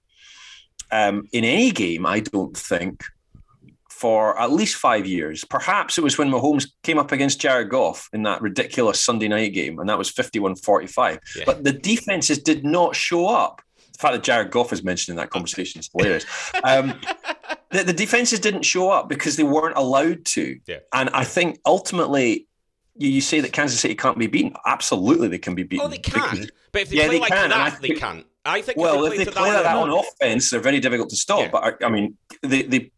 um, in any game, I don't think, for at least five years. Perhaps it was when Mahomes came up against Jared Goff in that ridiculous Sunday night game, and that was 51 45. Yeah. But the defenses did not show up. The fact that Jared Goff is mentioned in that conversation is hilarious. Um, the, the, defenses didn't show up because they weren't allowed to. Yeah. And I think ultimately, you, you say that Kansas City can't be beaten. Absolutely, they can be beaten. Oh, they can. Because, but if they yeah, play they like can. that, they can't. I think. Well, if they, if they play, play like that on offense, they're very difficult to stop. Yeah. But I, I, mean, they, they,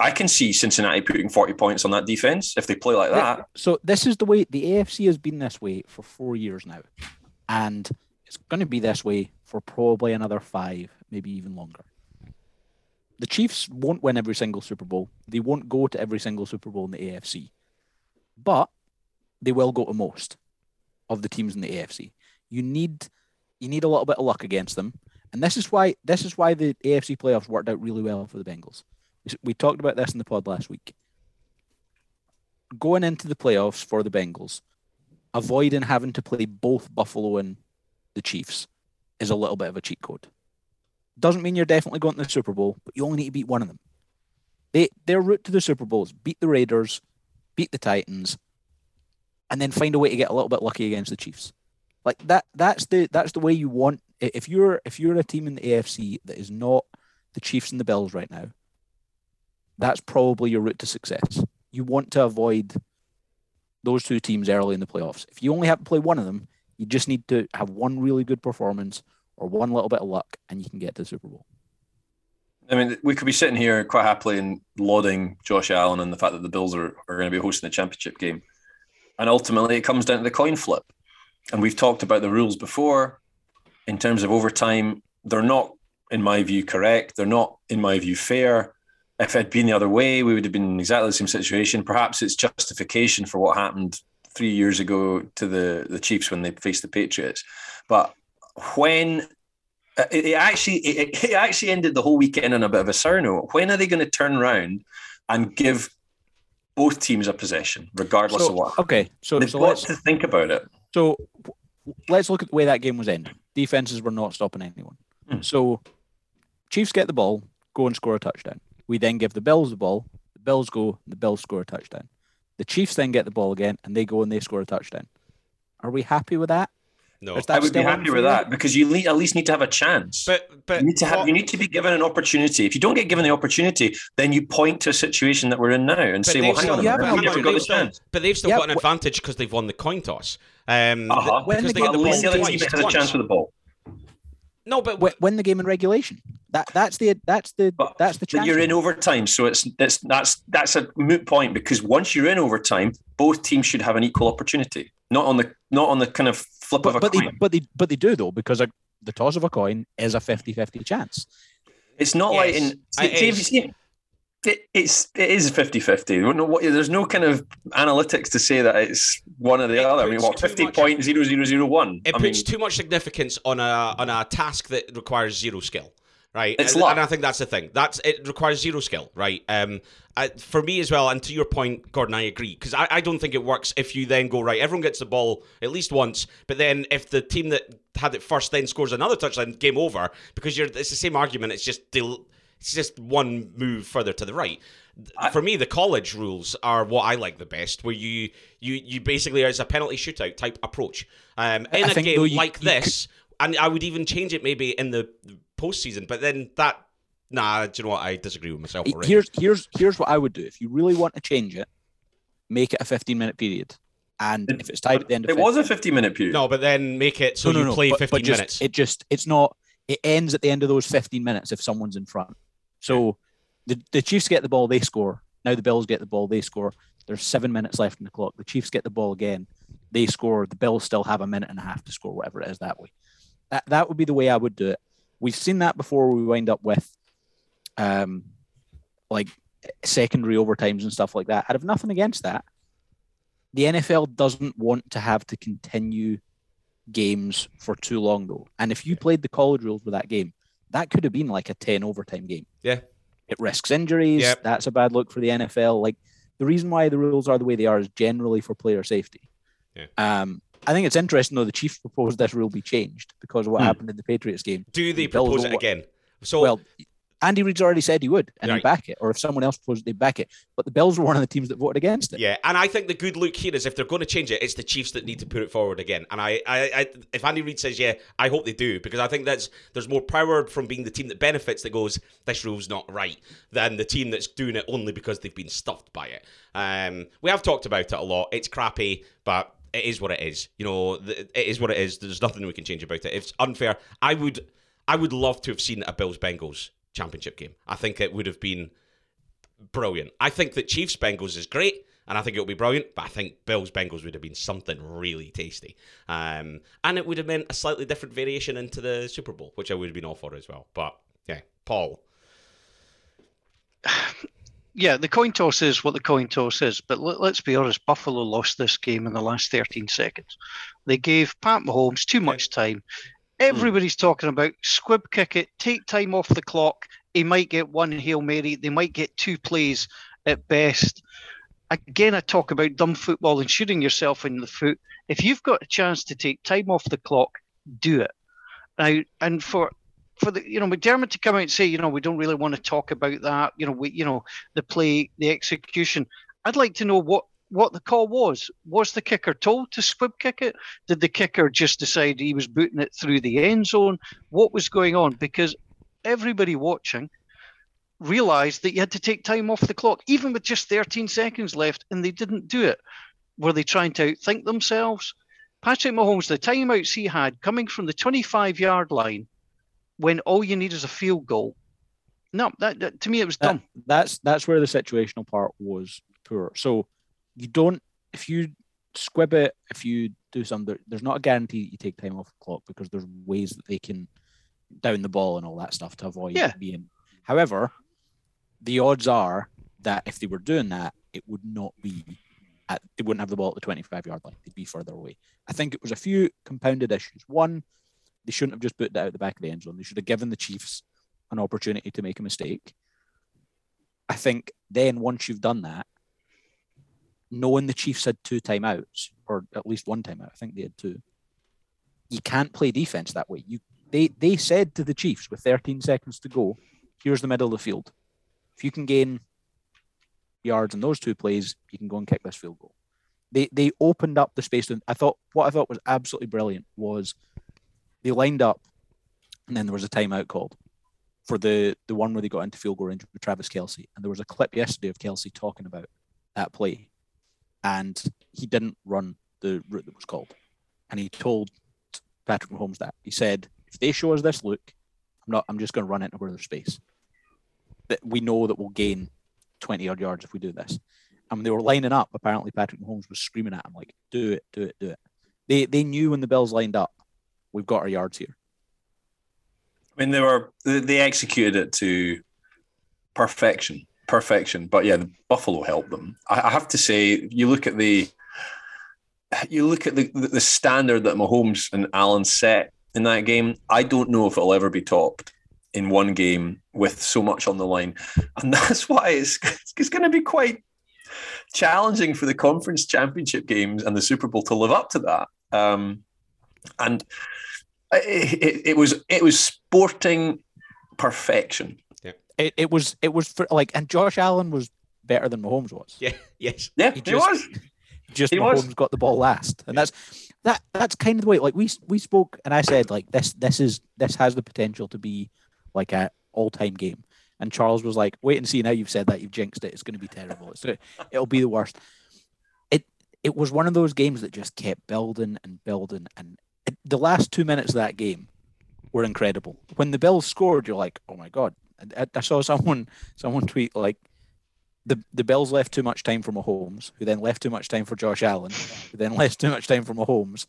I can see Cincinnati putting forty points on that defense if they play like that. So this is the way the AFC has been this way for four years now, and it's going to be this way for probably another five, maybe even longer. The Chiefs won't win every single Super Bowl. They won't go to every single Super Bowl in the AFC, but they will go to most of the teams in the AFC. You need you need a little bit of luck against them. And this is why this is why the AFC playoffs worked out really well for the Bengals. We talked about this in the pod last week. Going into the playoffs for the Bengals, avoiding having to play both Buffalo and the Chiefs is a little bit of a cheat code. Doesn't mean you're definitely going to the Super Bowl, but you only need to beat one of them. They their route to the Super Bowl is beat the Raiders, beat the Titans, and then find a way to get a little bit lucky against the Chiefs. Like that that's the that's the way you want if you're if you're a team in the AFC that is not the Chiefs and the Bills right now, that's probably your route to success. You want to avoid those two teams early in the playoffs. If you only have to play one of them, you just need to have one really good performance or one little bit of luck and you can get to the Super Bowl. I mean, we could be sitting here quite happily and lauding Josh Allen and the fact that the Bills are, are going to be hosting the championship game. And ultimately, it comes down to the coin flip and we've talked about the rules before in terms of overtime. They're not, in my view, correct. They're not, in my view, fair. If it had been the other way, we would have been in exactly the same situation. Perhaps it's justification for what happened three years ago to the, the Chiefs when they faced the Patriots. But when it, it actually it, it, actually ended the whole weekend on a bit of a sour note. When are they going to turn around and give both teams a possession, regardless so, of what? Okay, so they've so got to think about it. So let's look at the way that game was ending. Defenses were not stopping anyone. Mm. So Chiefs get the ball, go and score a touchdown. We then give the Bills the ball. The Bills go, the Bills score a touchdown. The Chiefs then get the ball again, and they go and they score a touchdown. Are we happy with that? No, I would be happy with that because you at least need to have a chance. But but you need to have you need to be given an opportunity. If you don't get given the opportunity, then you point to a situation that we're in now and say, "Well, hang on, yeah, but, never got the chance." But they've still yeah, got an advantage because they've won the coin toss. Um, uh-huh. because they get the ball the other team has a chance with the ball. No, but win the game in regulation. That that's the that's the but, that's the. But you're in overtime, so it's it's that's that's a moot point because once you're in overtime, both teams should have an equal opportunity. Not on the not on the kind of flip but, of a but coin. They, but they but they do though because a, the toss of a coin is a 50-50 chance. It's not yes, like in it it, it's it is 50-50. There's no kind of analytics to say that it's one or the it other. I mean, what fifty point zero zero zero one? It I puts mean, too much significance on a on a task that requires zero skill. Right, it's and, luck. and I think that's the thing. That's it requires zero skill, right? Um, I, for me as well, and to your point, Gordon, I agree because I, I don't think it works if you then go right. Everyone gets the ball at least once, but then if the team that had it first then scores another touchdown, game over because you're. It's the same argument. It's just del- it's just one move further to the right. For me, the college rules are what I like the best, where you you you basically as a penalty shootout type approach. Um, in I a game you, like you this, could... and I would even change it maybe in the postseason, but then that nah, do you know what? I disagree with myself. Already. Here's here's here's what I would do if you really want to change it, make it a 15 minute period. And it, if it's tied at the end of it 15, was a 15 minute period. No, but then make it so no, no, you no, play but, 15 but just, minutes. It just it's not it ends at the end of those 15 minutes if someone's in front. So The, the Chiefs get the ball, they score. Now the Bills get the ball, they score. There's seven minutes left in the clock. The Chiefs get the ball again, they score. The Bills still have a minute and a half to score, whatever it is that way. That that would be the way I would do it. We've seen that before. We wind up with, um, like secondary overtimes and stuff like that. I'd have nothing against that. The NFL doesn't want to have to continue games for too long though. And if you played the college rules with that game, that could have been like a 10 overtime game. Yeah. It risks injuries. Yep. That's a bad look for the NFL. Like the reason why the rules are the way they are is generally for player safety. Yeah. Um, I think it's interesting though the Chiefs proposed this rule be changed because of what Hmm. happened in the Patriots game. Do they The propose it again? So Well, Andy Reid's already said he would, and Right. he'd back it. Or if someone else proposed it, they'd back it. But the Bills were one of the teams that voted against it. Yeah, and I think the good look here is if they're going to change it, it's the Chiefs that need to put it forward again. And I, I, I if Andy Reid says yeah, I hope they do because I think that's there's more power from being the team that benefits that goes this rule's not right than the team that's doing it only because they've been stuffed by it. Um, we have talked about it a lot. It's crappy, but it is what it is. You know, it is what it is. There's nothing we can change about it. It's unfair, I would, I would love to have seen a Bills Bengals championship game. I think it would have been brilliant. I think that Chiefs Bengals is great, and I think it'll be brilliant. But I think Bills Bengals would have been something really tasty, um, and it would have meant a slightly different variation into the Super Bowl, which I would have been all for as well. But yeah, Paul. yeah, the coin toss is what the coin toss is. But let, us be honest, Buffalo lost this game in the last 13 seconds. They gave Pat Mahomes too much time. Hmm. Everybody's talking about squib kick it, take time off the clock. He might get one Hail Mary. They might get two plays at best. Again, I talk about dumb football and shooting yourself in the foot. If you've got a chance to take time off the clock, do it. Now, and for for the you know McDermott to come out and say you know we don't really want to talk about that you know we you know the play the execution. I'd like to know what what the call was. Was the kicker told to squib kick it? Did the kicker just decide he was booting it through the end zone? What was going on? Because everybody watching realized that you had to take time off the clock even with just 13 seconds left and they didn't do it. Were they trying to outthink themselves? Patrick Mahomes the timeouts he had coming from the 25 yard line when all you need is a field goal. No, that, that to me it was That- dumb. that's that's where the situational part was poor. So you don't if you squib it, if you do something, there's not a guarantee that you take time off the clock because there's ways that they can down the ball and all that stuff to avoid Yeah. being. However, the odds are that if they were doing that, it would not be at they wouldn't have the ball at the 25 yard line. They'd be further away. I think it was a few compounded issues. One, they shouldn't have just put that out the back of the end zone. They should have given the Chiefs an opportunity to make a mistake. I think then once you've done that, knowing the Chiefs had two timeouts, or at least one timeout, I think they had two, you can't play defense that way. You they they said to the Chiefs with 13 seconds to go, here's the middle of the field. If you can gain yards in those two plays, you can go and kick this field goal. They they opened up the space. I thought what I thought was absolutely brilliant was they lined up, and then there was a timeout called for the the one where they got into field goal range with Travis Kelce. And there was a clip yesterday of Kelce talking about that play, and he didn't run the route that was called. And he told Patrick Mahomes that he said, "If they show us this look, I'm not. I'm just going to run into there's space. That we know that we'll gain 20 odd yards if we do this." And they were lining up, apparently Patrick Mahomes was screaming at him like, "Do it, do it, do it." They they knew when the Bills lined up, we've got our yards here. I mean, they were they, executed it to perfection, perfection. But yeah, the Buffalo helped them. I, I have to say, you look at the you look at the the standard that Mahomes and Allen set in that game. I don't know if it'll ever be topped in one game with so much on the line, and that's why it's it's going to be quite challenging for the conference championship games and the Super Bowl to live up to that. Um, and it, it, it was it was sporting perfection. It, it was it was for like, and Josh Allen was better than Mahomes was. Yeah, yes. Yeah, He it just- was. just He Mahomes was. got the ball last, and that's that. That's kind of the way. Like we we spoke, and I said like this this is this has the potential to be like a all time game. And Charles was like, "Wait and see." Now you've said that you've jinxed it. It's going to be terrible. It's gonna, it'll be the worst. It it was one of those games that just kept building and building, and it, the last two minutes of that game were incredible. When the Bills scored, you're like, "Oh my god, I, I saw someone someone tweet like the the Bills left too much time for Mahomes, who then left too much time for Josh Allen, who then left too much time for Mahomes.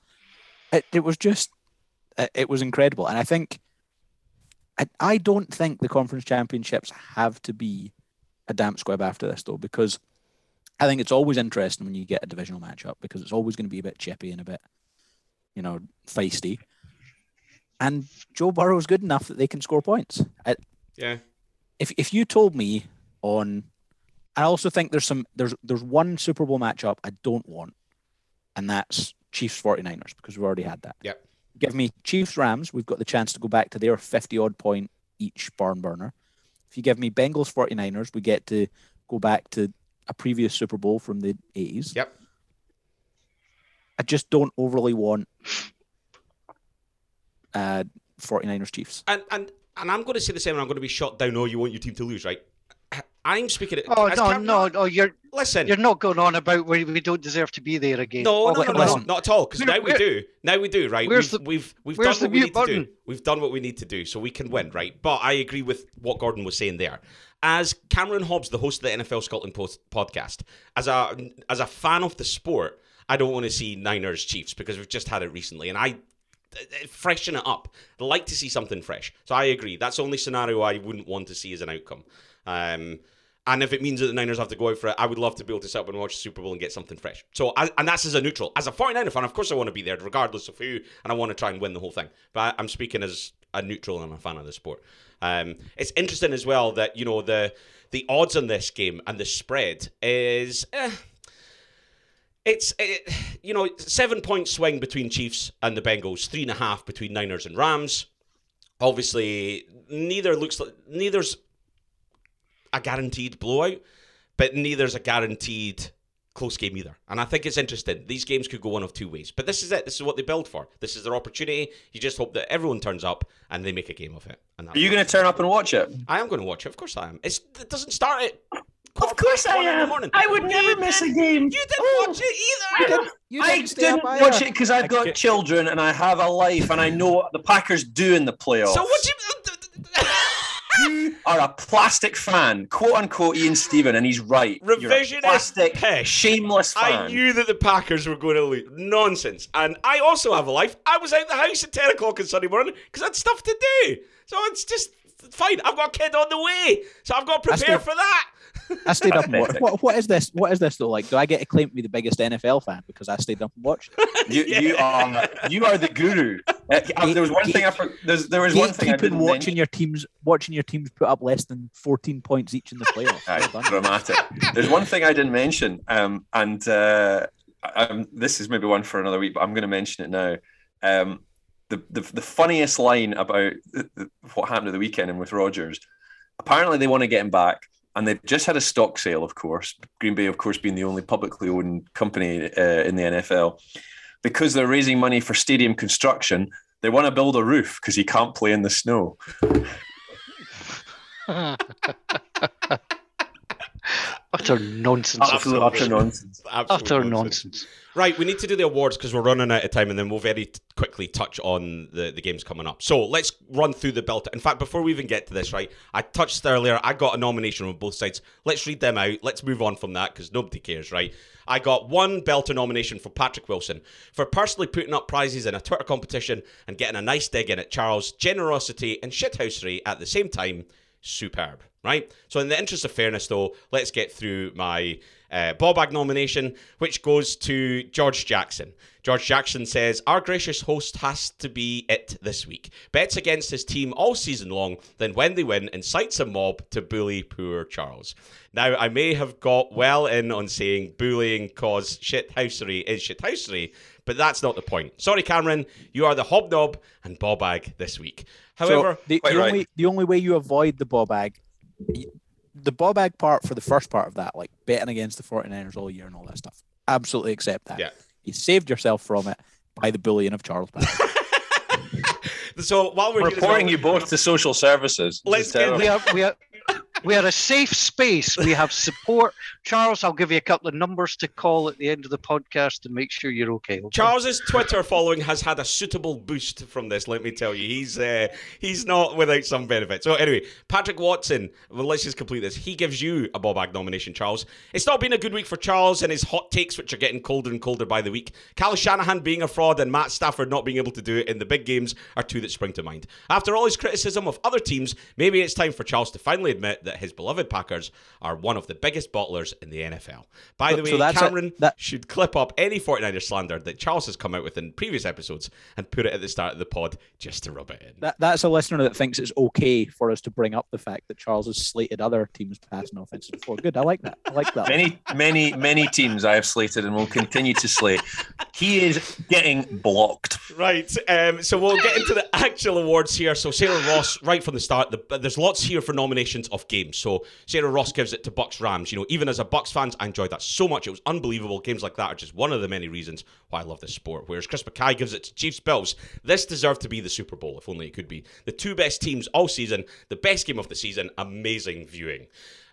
It it was just it, it was incredible, and I think I, I don't think the conference championships have to be a damp squib after this though, because I think it's always interesting when you get a divisional matchup because it's always going to be a bit chippy and a bit, you know, feisty. And Joe Burrow's good enough that they can score points. I, Yeah. if if you told me on I also think there's some there's there's one Super Bowl matchup I don't want, and that's Chiefs 49ers, because we've already had that. Yep. Give me Chiefs Rams, we've got the chance to go back to their 50 odd point each barn burner. If you give me Bengals 49ers, we get to go back to a previous Super Bowl from the 80s. Yep. I just don't overly want uh 49ers Chiefs. And and and I'm going to say the same. And I'm going to be shot down. Oh, you want your team to lose, right? I'm speaking. At, oh no, Cam- no, no! You're Listen. you're not going on about where we don't deserve to be there again. No, Oh, no, wait, no, no, not at all. Because now we do. Now we do, right? where's We've the- we've we've done what we mute need to do. We've done what we need to do, so we can win, right? But I agree with what Gordon was saying there. As Cameron Hobbs, the host of the NFL Scotland post- podcast, as a as a fan of the sport, I don't want to see Niners Chiefs because we've just had it recently, and I uh, freshen it up. I like to see something fresh. So I agree. That's the only scenario I wouldn't want to see as an outcome. Um, and if it means that the Niners have to go out for it, I would love to be able to sit up and watch the Super Bowl and get something fresh. So, and that's as a neutral. As a 49er fan, of course I want to be there, regardless of who, and I want to try and win the whole thing. But I'm speaking as a neutral and a fan of the sport. Um, it's interesting as well that, you know, the the odds on this game and the spread is... Eh, it's it, you know seven point swing between Chiefs and the Bengals, three and a half between Niners and Rams. Obviously, neither looks like neither's a guaranteed blowout, but neither's a guaranteed close game either. And I think it's interesting. These games could go one of two ways. But this is it. This is what they build for. This is their opportunity. You just hope that everyone turns up and they make a game of it. And Are you going to turn up and watch it? I am going to watch it. Of course I am. It's, it doesn't start at. Of course I one in the am. I would You never miss a game. You didn't Oh. watch it either. You I stay up didn't either. watch it because I've got could- children and I have a life and I know what the Packers do in the playoffs. So what you? You are a plastic fan, quote unquote Ian Stephen, and he's right. You're a Revisionist plastic, pish. shameless fan. I knew that the Packers were going to lose. Nonsense. And I also have a life. I was out the house at 10 o'clock on Sunday morning because I had stuff to do. So it's just fine. I've got a kid on the way. So I've got to prepare the- for that. I stayed up and watched. What, what is this? What is this though? Like, do I get to claim to be the biggest NFL fan because I stayed up and watched? it? You, you are you are the guru. Uh, uh, there was one thing I for, there's, there was one thing I didn't watching mention. your teams, watching your teams put up less than fourteen points each in the playoffs. Well Right, done. dramatic. There's one thing I didn't mention, um, and uh, um, this is maybe one for another week, but I'm going to mention it now. Um, the, the the funniest line about the, the, what happened at the weekend and with Rodgers. Apparently, they want to get him back, and they've just had a stock sale. Of course, Green Bay, of course, being the only publicly owned company uh, in the NFL, because they're raising money for stadium construction. They want to build a roof because he can't play in the snow. Utter nonsense. Absolute utter nonsense. Absolute Utter nonsense. Right, we need to do the awards because we're running out of time, and then we'll very t- quickly touch on the, the games coming up. So let's run through the belt. In fact, before we even get to this, right, I touched earlier. I got a nomination on both sides. Let's read them out. Let's move on from that because nobody cares, right? I got one Belter nomination for Patrick Wilson for personally putting up prizes in a Twitter competition and getting a nice dig in at Charles' generosity and shithousery at the same time. Superb, right? So, in the interest of fairness, though, let's get through my uh, Bobag nomination, which goes to George Jackson. George Jackson says, Our gracious host has to be it this week. Bets against his team all season long, then when they win, incites a mob to bully poor Charles. Now, I may have got well in on saying bullying cause shithousery is shithousery, but that's not the point. Sorry, Cameron, you are the hobnob and Bobag this week. However, so the, the right. only the only way you avoid the ball bag, the ball bag part for the first part of that, like betting against the 49ers all year and all that stuff, absolutely accept that. Yeah. You saved yourself from it by the bullying of Charles Barkley. so while we're, We're here as well- reporting you both to social services. Let's get. We are we are We are a safe space. We have support. Charles, I'll give you a couple of numbers to call at the end of the podcast to make sure you're okay. okay? Charles's Twitter following has had a suitable boost from this. Let me tell you, he's uh, he's not without some benefit. So anyway, Patrick Watson. Well, let's just complete this. He gives you a Bob Ag nomination, Charles. It's not been a good week for Charles and his hot takes, which are getting colder and colder by the week. Cal Shanahan being a fraud and Matt Stafford not being able to do it in the big games are two that spring to mind. After all his criticism of other teams, maybe it's time for Charles to finally admit that his beloved Packers are one of the biggest bottlers in the NFL. By the So way, that's it. Cameron That- should clip up any 49er slander that Charles has come out with in previous episodes and put it at the start of the pod just to rub it in. That, that's a listener that thinks it's okay for us to bring up the fact that Charles has slated other teams passing offenses before. Good, I like that. I like that. Many, many, many teams I have slated and will continue to slate. He is getting blocked. Right. Um, so we'll get into the actual awards here. So Sarah Ross, right from the start, the, there's lots here for nominations of games. So Sarah Ross gives it to Bucks Rams. You know, even as a Bucks fan, I enjoyed that so much. It was unbelievable. Games like that are just one of the many reasons why I love this sport. Whereas Chris Mackay gives it to Chiefs Bills. This deserved to be the Super Bowl, if only it could be. The two best teams all season, the best game of the season, amazing viewing.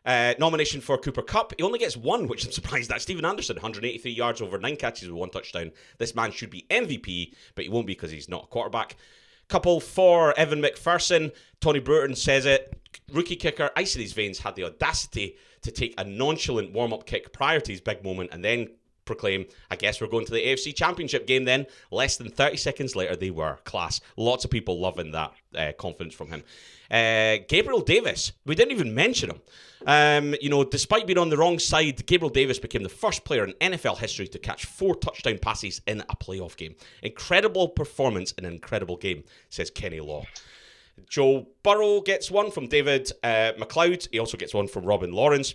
Uh, nomination for Cooper Kupp. He only gets one, which I'm surprised at. Stephen Anderson, 183 yards over nine catches with one touchdown. This man should be MVP, but he won't be because he's not a quarterback. Couple for Evan McPherson. Tony Bruton says it. Rookie kicker, ice in his veins, had the audacity to take a nonchalant warm up kick prior to his big moment and then proclaim, I guess we're going to the AFC Championship game then. Less than 30 seconds later, they were. Class. Lots of people loving that uh, confidence from him. Uh, Gabriel Davis, we didn't even mention him. Um, you know, despite being on the wrong side, Gabriel Davis became the first player in NFL history to catch four touchdown passes in a playoff game. Incredible performance in an incredible game, says Kenny Law. Joe Burrow gets one from David uh, McLeod. He also gets one from Robin Lawrence.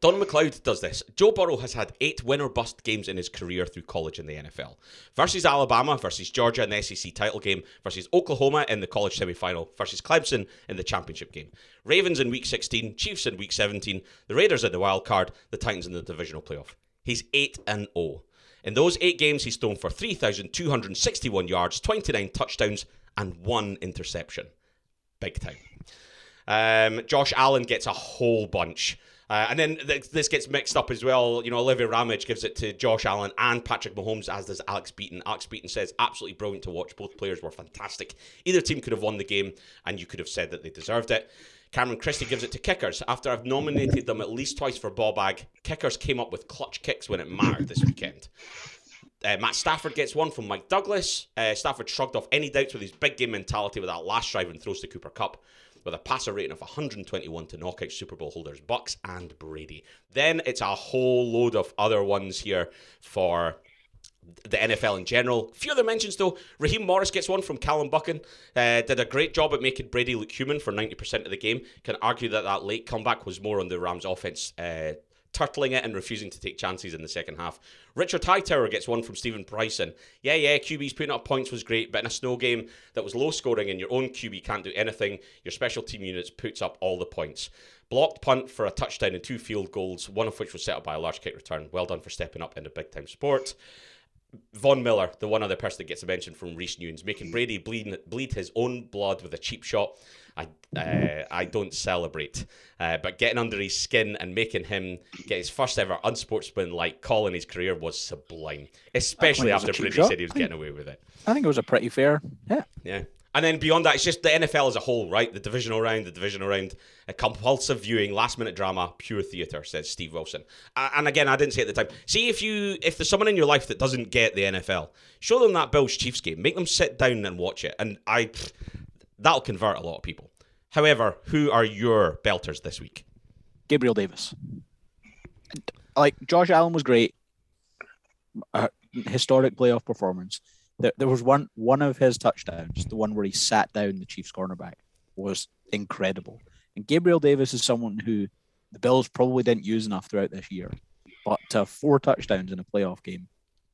Don McLeod does this. Joe Burrow has had eight win or bust games in his career through college in the NFL. Versus Alabama, versus Georgia in the SEC title game, versus Oklahoma in the college semi-final, versus Clemson in the championship game. Ravens in week 16, Chiefs in week 17, the Raiders in the wild card, the Titans in the divisional playoff. He's 8 and 0. In those eight games, he's thrown for 3,261 yards, 29 touchdowns, and one interception. Big time. Um, Josh Allen gets a whole bunch. Uh, and then th- this gets mixed up as well. You know, Olivia Ramage gives it to Josh Allen and Patrick Mahomes, as does Alex Beaton. Alex Beaton says, absolutely brilliant to watch. Both players were fantastic. Either team could have won the game, and you could have said that they deserved it. Cameron Christie gives it to kickers. After I've nominated them at least twice for ball Bag, kickers came up with clutch kicks when it mattered this weekend. Uh, Matt Stafford gets one from Mike Douglas. Uh, Stafford shrugged off any doubts with his big game mentality with that last drive and throws to Cooper Kupp with a passer rating of 121 to knock out Super Bowl holders Bucks and Brady. Then it's a whole load of other ones here for the NFL in general. A few other mentions though. Raheem Morris gets one from Callum Buchan. Uh, did a great job at making Brady look human for 90% of the game. Can argue that that late comeback was more on the Rams offense. Uh, turtling it and refusing to take chances in the second half. Richard Hightower gets one from Stephen Bryson. Yeah, yeah, QB's putting up points was great, but in a snow game that was low scoring and your own QB can't do anything, your special team units puts up all the points. Blocked punt for a touchdown and two field goals, one of which was set up by a large kick return. Well done for stepping up in a big time sport. Von Miller, the one other person that gets a mention from Reese Nunes, making Brady bleed, bleed his own blood with a cheap shot. I uh, I don't celebrate, uh, but getting under his skin and making him get his first ever unsportsmanlike call in his career was sublime. Especially it was a after Brady said he was getting away with it. I think it was a pretty fair. Yeah. Yeah. And then beyond that, it's just the NFL as a whole, right? The divisional round, the divisional round, a compulsive viewing, last minute drama, pure theatre, says Steve Wilson. And again, I didn't say at the time. See if you if there's someone in your life that doesn't get the NFL, show them that Bills Chiefs game. Make them sit down and watch it. And I that'll convert a lot of people. However, who are your belters this week? Gabriel Davis. Like Josh Allen was great, a historic playoff performance. There, there was one one of his touchdowns, the one where he sat down the Chiefs cornerback, was incredible. And Gabriel Davis is someone who the Bills probably didn't use enough throughout this year, but to have four touchdowns in a playoff game,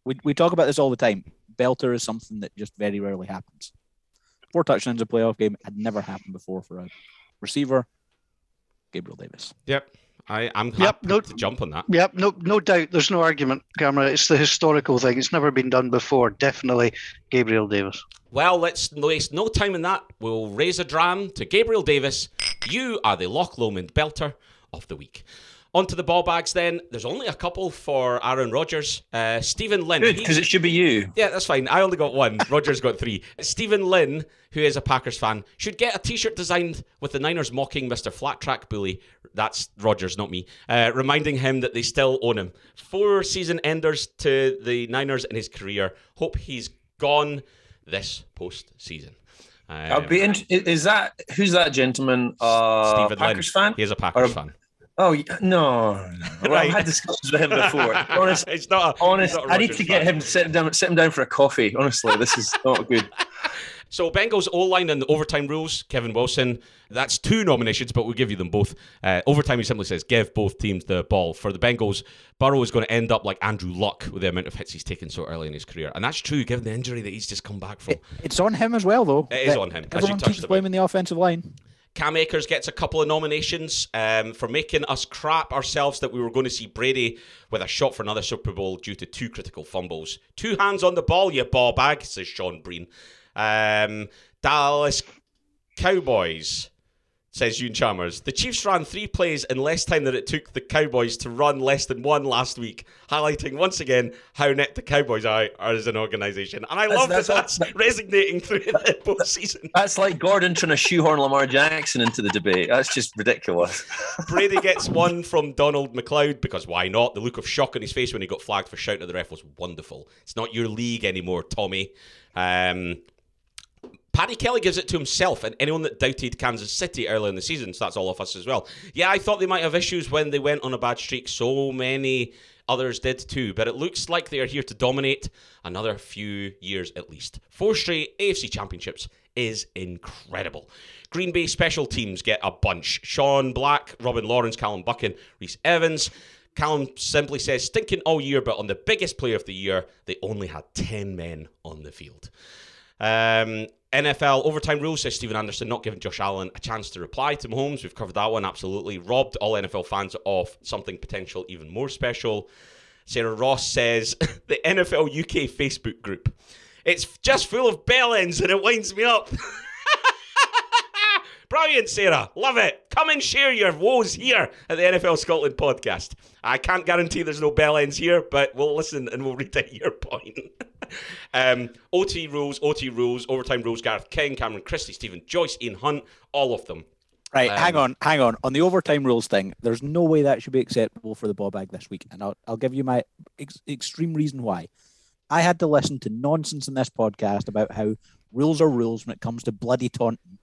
we we talk about this all the time. Belter is something that just very rarely happens. Four touchdowns in a playoff game had never happened before for a receiver. Gabriel Davis. Yep. I, I'm happy Yep, no- to jump on that. Yep, no, no doubt. There's no argument, Cameron. It's the historical thing. It's never been done before. Definitely, Gabriel Davis. Well, let's waste no time in that. We'll raise a dram to Gabriel Davis You are the Loch Lomond Belter of the week. On to the ball bags then. There's only a couple for Aaron Rodgers. Uh, Stephen Lynn. Good, because it should be you. yeah, that's fine. I only got one. Rodgers got three. Stephen Lynn, who is a Packers fan, should get a T-shirt designed with the Niners mocking Mr. Flat Track Bully. That's Rodgers, not me. Uh, reminding him that they still own him. Four season enders to the Niners in his career. Hope he's gone this postseason. Um, I'll be in, is that who's that gentleman? Uh, Stephen Packers Lynn. fan? He is a Packers Or- fan. Oh no, no. Well, Right. I've had discussions with him before. Honest, it's not. A, honest. he's not a I need Rodgers to get him to sit him down, sit him down for a coffee. Honestly, this is not good. So Bengals O line and the overtime rules. Kevin Wilson. That's two nominations, but we'll give you them both. Uh, overtime, he simply says give both teams the ball. For the Bengals, Burrow is going to end up like Andrew Luck with the amount of hits he's taken so early in his career, and that's true given the injury that he's just come back from. It's on him as well, though. It is on him, as you Everyone touched keeps about. blaming the offensive line. Cam Akers gets a couple of nominations um, for making us crap ourselves that we were going to see Brady with a shot for another Super Bowl due to two critical fumbles. Two hands on the ball, you ball bag, says Sean Breen. Um, Dallas Cowboys, says Ewan Chalmers. The Chiefs ran three plays in less time than it took the Cowboys to run less than one last week, highlighting once again how net the Cowboys are, are as an organisation. And I That's- love that's- that that's resonating through the postseason. That's like Gordon trying to shoehorn Lamar Jackson into the debate. That's just ridiculous. Brady gets one from Donald McLeod because why not? The look of shock on his face when he got flagged for shouting at the ref was wonderful. It's not your league anymore, Tommy. Um, Paddy Kelly gives it to himself and anyone that doubted Kansas City earlier in the season, so that's all of us as well. Yeah, I thought they might have issues when they went on a bad streak. So many others did too, but it looks like they are here to dominate another few years at least. Four straight AFC championships is incredible. Green Bay special teams get a bunch. Sean Black, Robin Lawrence, Callum Buchan, Reese Evans. Callum simply says, stinking all year, but on the biggest play of the year, they only had 10 men on the field. Um, NFL overtime rules says Stephen Anderson not giving Josh Allen a chance to reply to Mahomes. We've covered that one absolutely. Robbed all NFL fans of something potential even more special. Sarah Ross says the NFL UK Facebook group. It's just full of bell ends and it winds me up. Brilliant, Sarah. Love it. Come and share your woes here at the NFL Scotland podcast. I can't guarantee there's no bell ends here, but we'll listen and we'll read your point. um, OT rules, OT rules, overtime rules. Gareth King, Cameron Christie, Stephen Joyce, Ian Hunt, all of them. Right, Um, hang on, hang on. On the overtime rules thing, there's no way that should be acceptable for the ball bag this week, and I'll, I'll give you my ex- extreme reason why. I had to listen to nonsense in this podcast about how rules are rules when it comes to bloody taunting.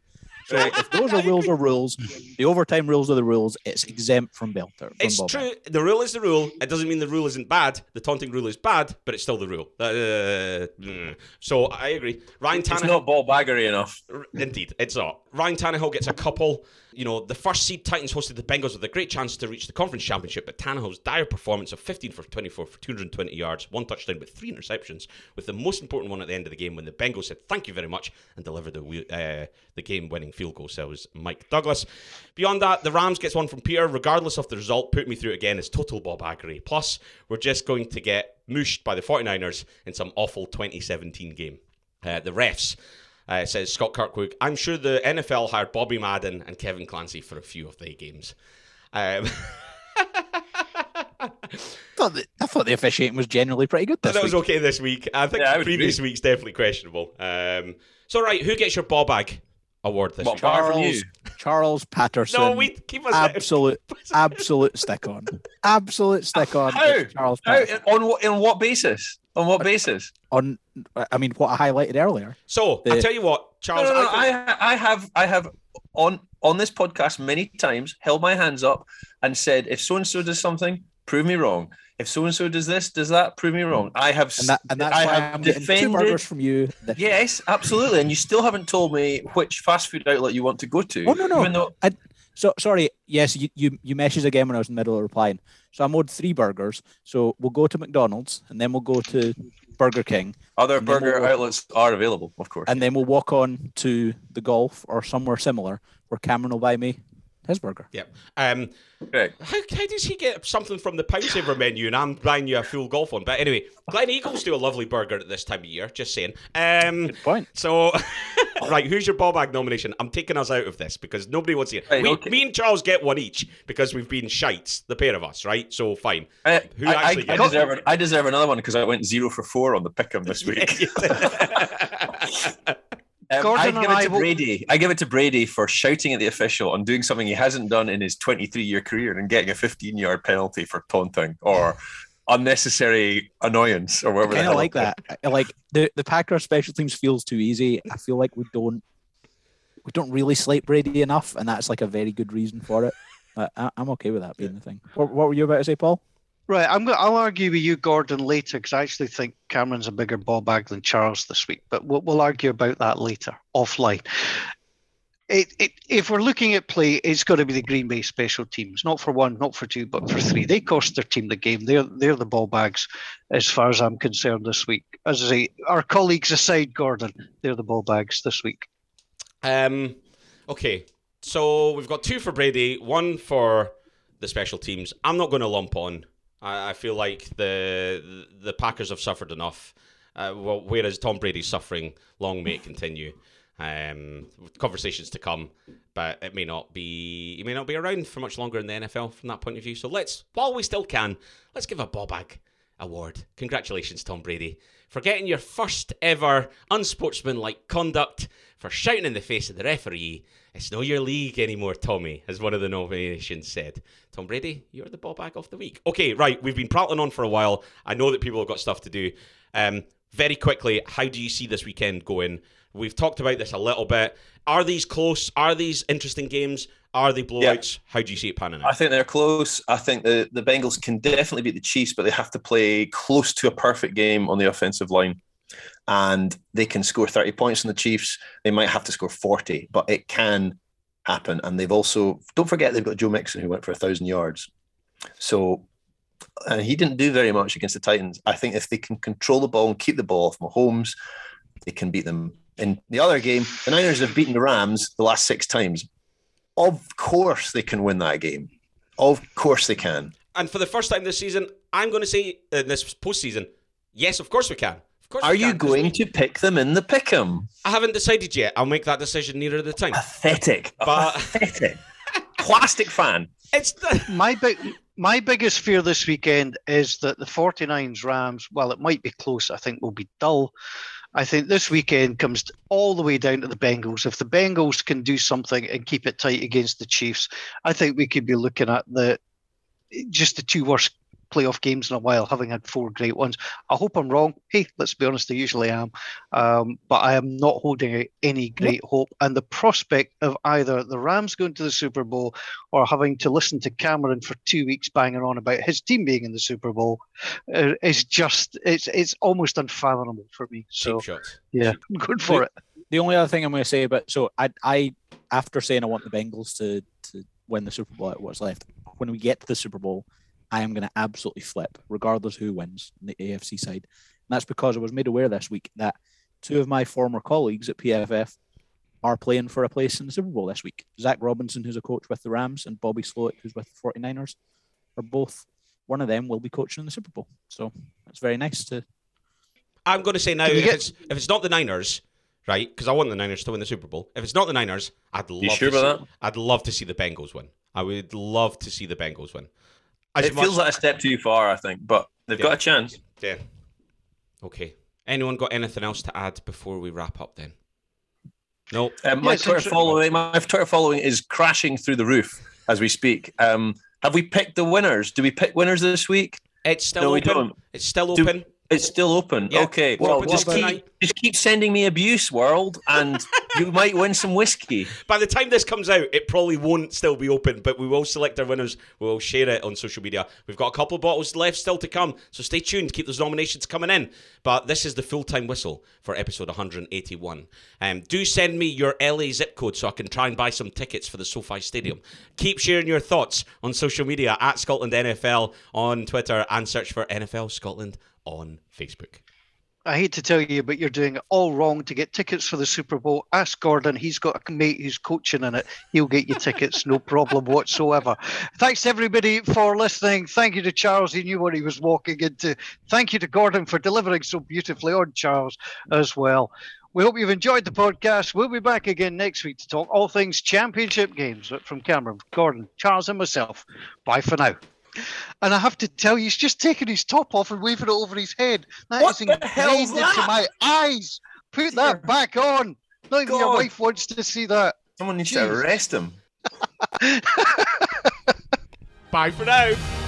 So if those are rules are rules, the overtime rules are the rules. It's exempt from belter. From It's ball true. The rule is the rule. It doesn't mean the rule isn't bad. The taunting rule is bad, but it's still the rule. Uh, mm. so I agree. Ryan It's not ball baggery enough. Indeed, it's not. Ryan Tannehill gets a couple. You know, the first seed Titans hosted the Bengals with a great chance to reach the conference championship, but Tannehill's dire performance of 15 for 24 for 220 yards, one touchdown with three interceptions, with the most important one at the end of the game when the Bengals said thank you very much and delivered the uh, the game-winning field goal. So it was Mike Douglas. Beyond that, the Rams gets one from Peter, regardless of the result. Put me through again is total ball baggery. Plus, we're just going to get mushed by the 49ers in some awful 2017 game. Uh, the refs. Uh, says Scott Kirkwood. I'm sure the NFL hired Bobby Madden and Kevin Clancy for a few of their games. Um, I thought, the, I thought the officiating was generally pretty good this that was week. okay this week. I think Yeah, previous agree. week's definitely questionable. Um, so, right, who gets your ball bag award this What, week? apart from Charles, you? Charles Patterson. No, we keep us absolute, absolute stick on, absolute stick on. How? It's Charles How, on what on what basis? On what uh, basis? on. I mean, what I highlighted earlier. So, I The- tell you what, No, Charles. no, no, I think- I, I have I have on on this podcast many times held my hands up and said if so and so does something, prove me wrong. If so and so does this, does that, prove me wrong. I have And that and that's I why have I'm getting two defended- burgers from you. Yes, absolutely. And you still haven't told me which fast food outlet you want to go to. Oh, no, no. Even though So sorry. Yes, you, you you messaged again when I was in the middle of replying. So I'm owed three burgers. So we'll go to McDonald's and then we'll go to Burger King other burger we'll- outlets are available, of course. and then we'll walk on to the golf or somewhere similar where Cameron will buy me his burger. Yep. Um, Correct. how, how does he get something from the Pound Saver menu and I'm buying you a full golf one? But anyway, Gleneagles do a lovely burger at this time of year, just saying. Um, Good point. So, right, who's your ball bag nomination? I'm taking us out of this because nobody wants to. Right, we, okay. Me and Charles get one each because we've been shites, the pair of us, right? So fine. I, Who I- actually I, I gets- deserve, an- I deserve another one because I went zero for four on the pick'em this week. Um, I give it to Brady. I give it to Brady for shouting at the official and doing something he hasn't done in his 23-year career and getting a 15-yard penalty for taunting or unnecessary annoyance or whatever. I the kind of like that. Like the the Packers special teams feels too easy. I feel like we don't we don't really slate Brady enough, and that's like a very good reason for it. But I, I'm okay with that being the thing. What, what were you about to say, Paul? Right, I'm go- I'll argue with you, Gordon, later because I actually think Cameron's a bigger ball bag than Charles this week. But we'll, we'll argue about that later offline. It, it, if we're looking at play, it's got to be the Green Bay special teams, not for one, not for two, but for three. They cost their team the game. They're they're the ball bags, as far as I'm concerned this week. As I say, our colleagues aside, Gordon, they're the ball bags this week. Um, okay, so we've got two for Brady, one for the special teams. I'm not going to lump on. I, I feel like the the Packers have suffered enough. Uh, well, whereas Tom Brady's suffering, long may it continue. Um, conversations to come, but it may not be. He may not be around for much longer in the NFL from that point of view. So let's, while we still can, let's give a ball bag award. Congratulations, Tom Brady, for getting your first ever unsportsmanlike conduct, for shouting in the face of the referee. It's no your league anymore, Tommy, as one of the nominations said. Tom Brady, you're the ball bag of the week. Okay, right, we've been prattling on for a while. I know that people have got stuff to do. Um, very quickly, how do you see this weekend going? We've talked about this a little bit. Are these close? Are these interesting games? Are they blowouts? How do you see it panning I think they're close. I think the, the Bengals can definitely beat the Chiefs, but they have to play close to a perfect game on the offensive line. And they can score 30 points on the Chiefs. They might have to score 40, but it can happen. And they've also, don't forget, they've got Joe Mixon who went for a 1,000 yards. So, and he didn't do very much against the Titans. I think if they can control the ball and keep the ball off Mahomes, they can beat them. In the other game, the Niners have beaten the Rams the last six times. Of course, they can win that game. Of course, they can. And for the first time this season, I'm going to say in this postseason, yes, of course we can. Of course, Are we you can, 'cause going to pick them in the pick 'em? I haven't decided yet. I'll make that decision nearer the time. Pathetic. But- Pathetic. Plastic fan. It's the, my big my biggest fear this weekend is that the 49s Rams, while it might be close, I think will be dull. I think this weekend comes all the way down to the Bengals. If the Bengals can do something and keep it tight against the Chiefs, I think we could be looking at the just the two worst playoff games in a while, having had four great ones. I hope I'm wrong. Hey, let's be honest, I usually am. Um, but I am not holding any great hope. And the prospect of either the Rams going to the Super Bowl or having to listen to Cameron for two weeks banging on about his team being in the Super Bowl uh, is just it's it's almost unfathomable for me. So shots. yeah, I'm going for it. The only other thing I'm going to say about so I I after saying I want the Bengals to to win the Super Bowl at what's left, when we get to the Super Bowl, I am going to absolutely flip, regardless who wins on the AFC side. And that's because I was made aware this week that two of my former colleagues at PFF are playing for a place in the Super Bowl this week. Zac Robinson, who's a coach with the Rams, and Bobby Slowik, who's with the 49ers, are both one of them will be coaching in the Super Bowl. So it's very nice to I'm going to say now, if, get- it's, if it's not the Niners, right? Because I want the Niners to win the Super Bowl. If it's not the Niners, I'd love. sure to about see, I'd love to see the Bengals win. I would love to see the Bengals win. As it much- feels like a step too far, I think, but they've Yeah. got a chance. Yeah. Okay. Anyone got anything else to add before we wrap up? Then. No. Um, my Yeah, Twitter following, my Twitter following is crashing through the roof as we speak. Um, have we picked the winners? Do we pick winners this week? It's still No, we open. don't. It's still Do- open. It's still open. Yeah, okay. it's Well, just keep, just keep sending me abuse, world, and you might win some whiskey. By the time this comes out, it probably won't still be open, but we will select our winners. We will share it on social media. We've got a couple of bottles left still to come, so stay tuned. Keep those nominations coming in. But this is the full time whistle for episode 181. Um, do send me your LA zip code so I can try and buy some tickets for the SoFi Stadium. Keep sharing your thoughts on social media at Scotland NFL on Twitter and search for NFL Scotland on Facebook. I hate to tell you, but you're doing it all wrong to get tickets for the Super Bowl. Ask Gordon; he's got a mate who's coaching in it. He'll get you tickets, no problem whatsoever. Thanks everybody for listening. Thank you to Charles; he knew what he was walking into. Thank you to Gordon for delivering so beautifully on Charles as well. We hope you've enjoyed the podcast. We'll be back again next week to talk all things championship games from Cameron, Gordon, Charles, and myself. Bye for now. And I have to tell you, he's just taking his top off and waving it over his head. That What is the hell's ingrained into that? my eyes. Put that back on. Not even your wife wants to see that. Someone needs Jesus. to arrest him. Bye for now.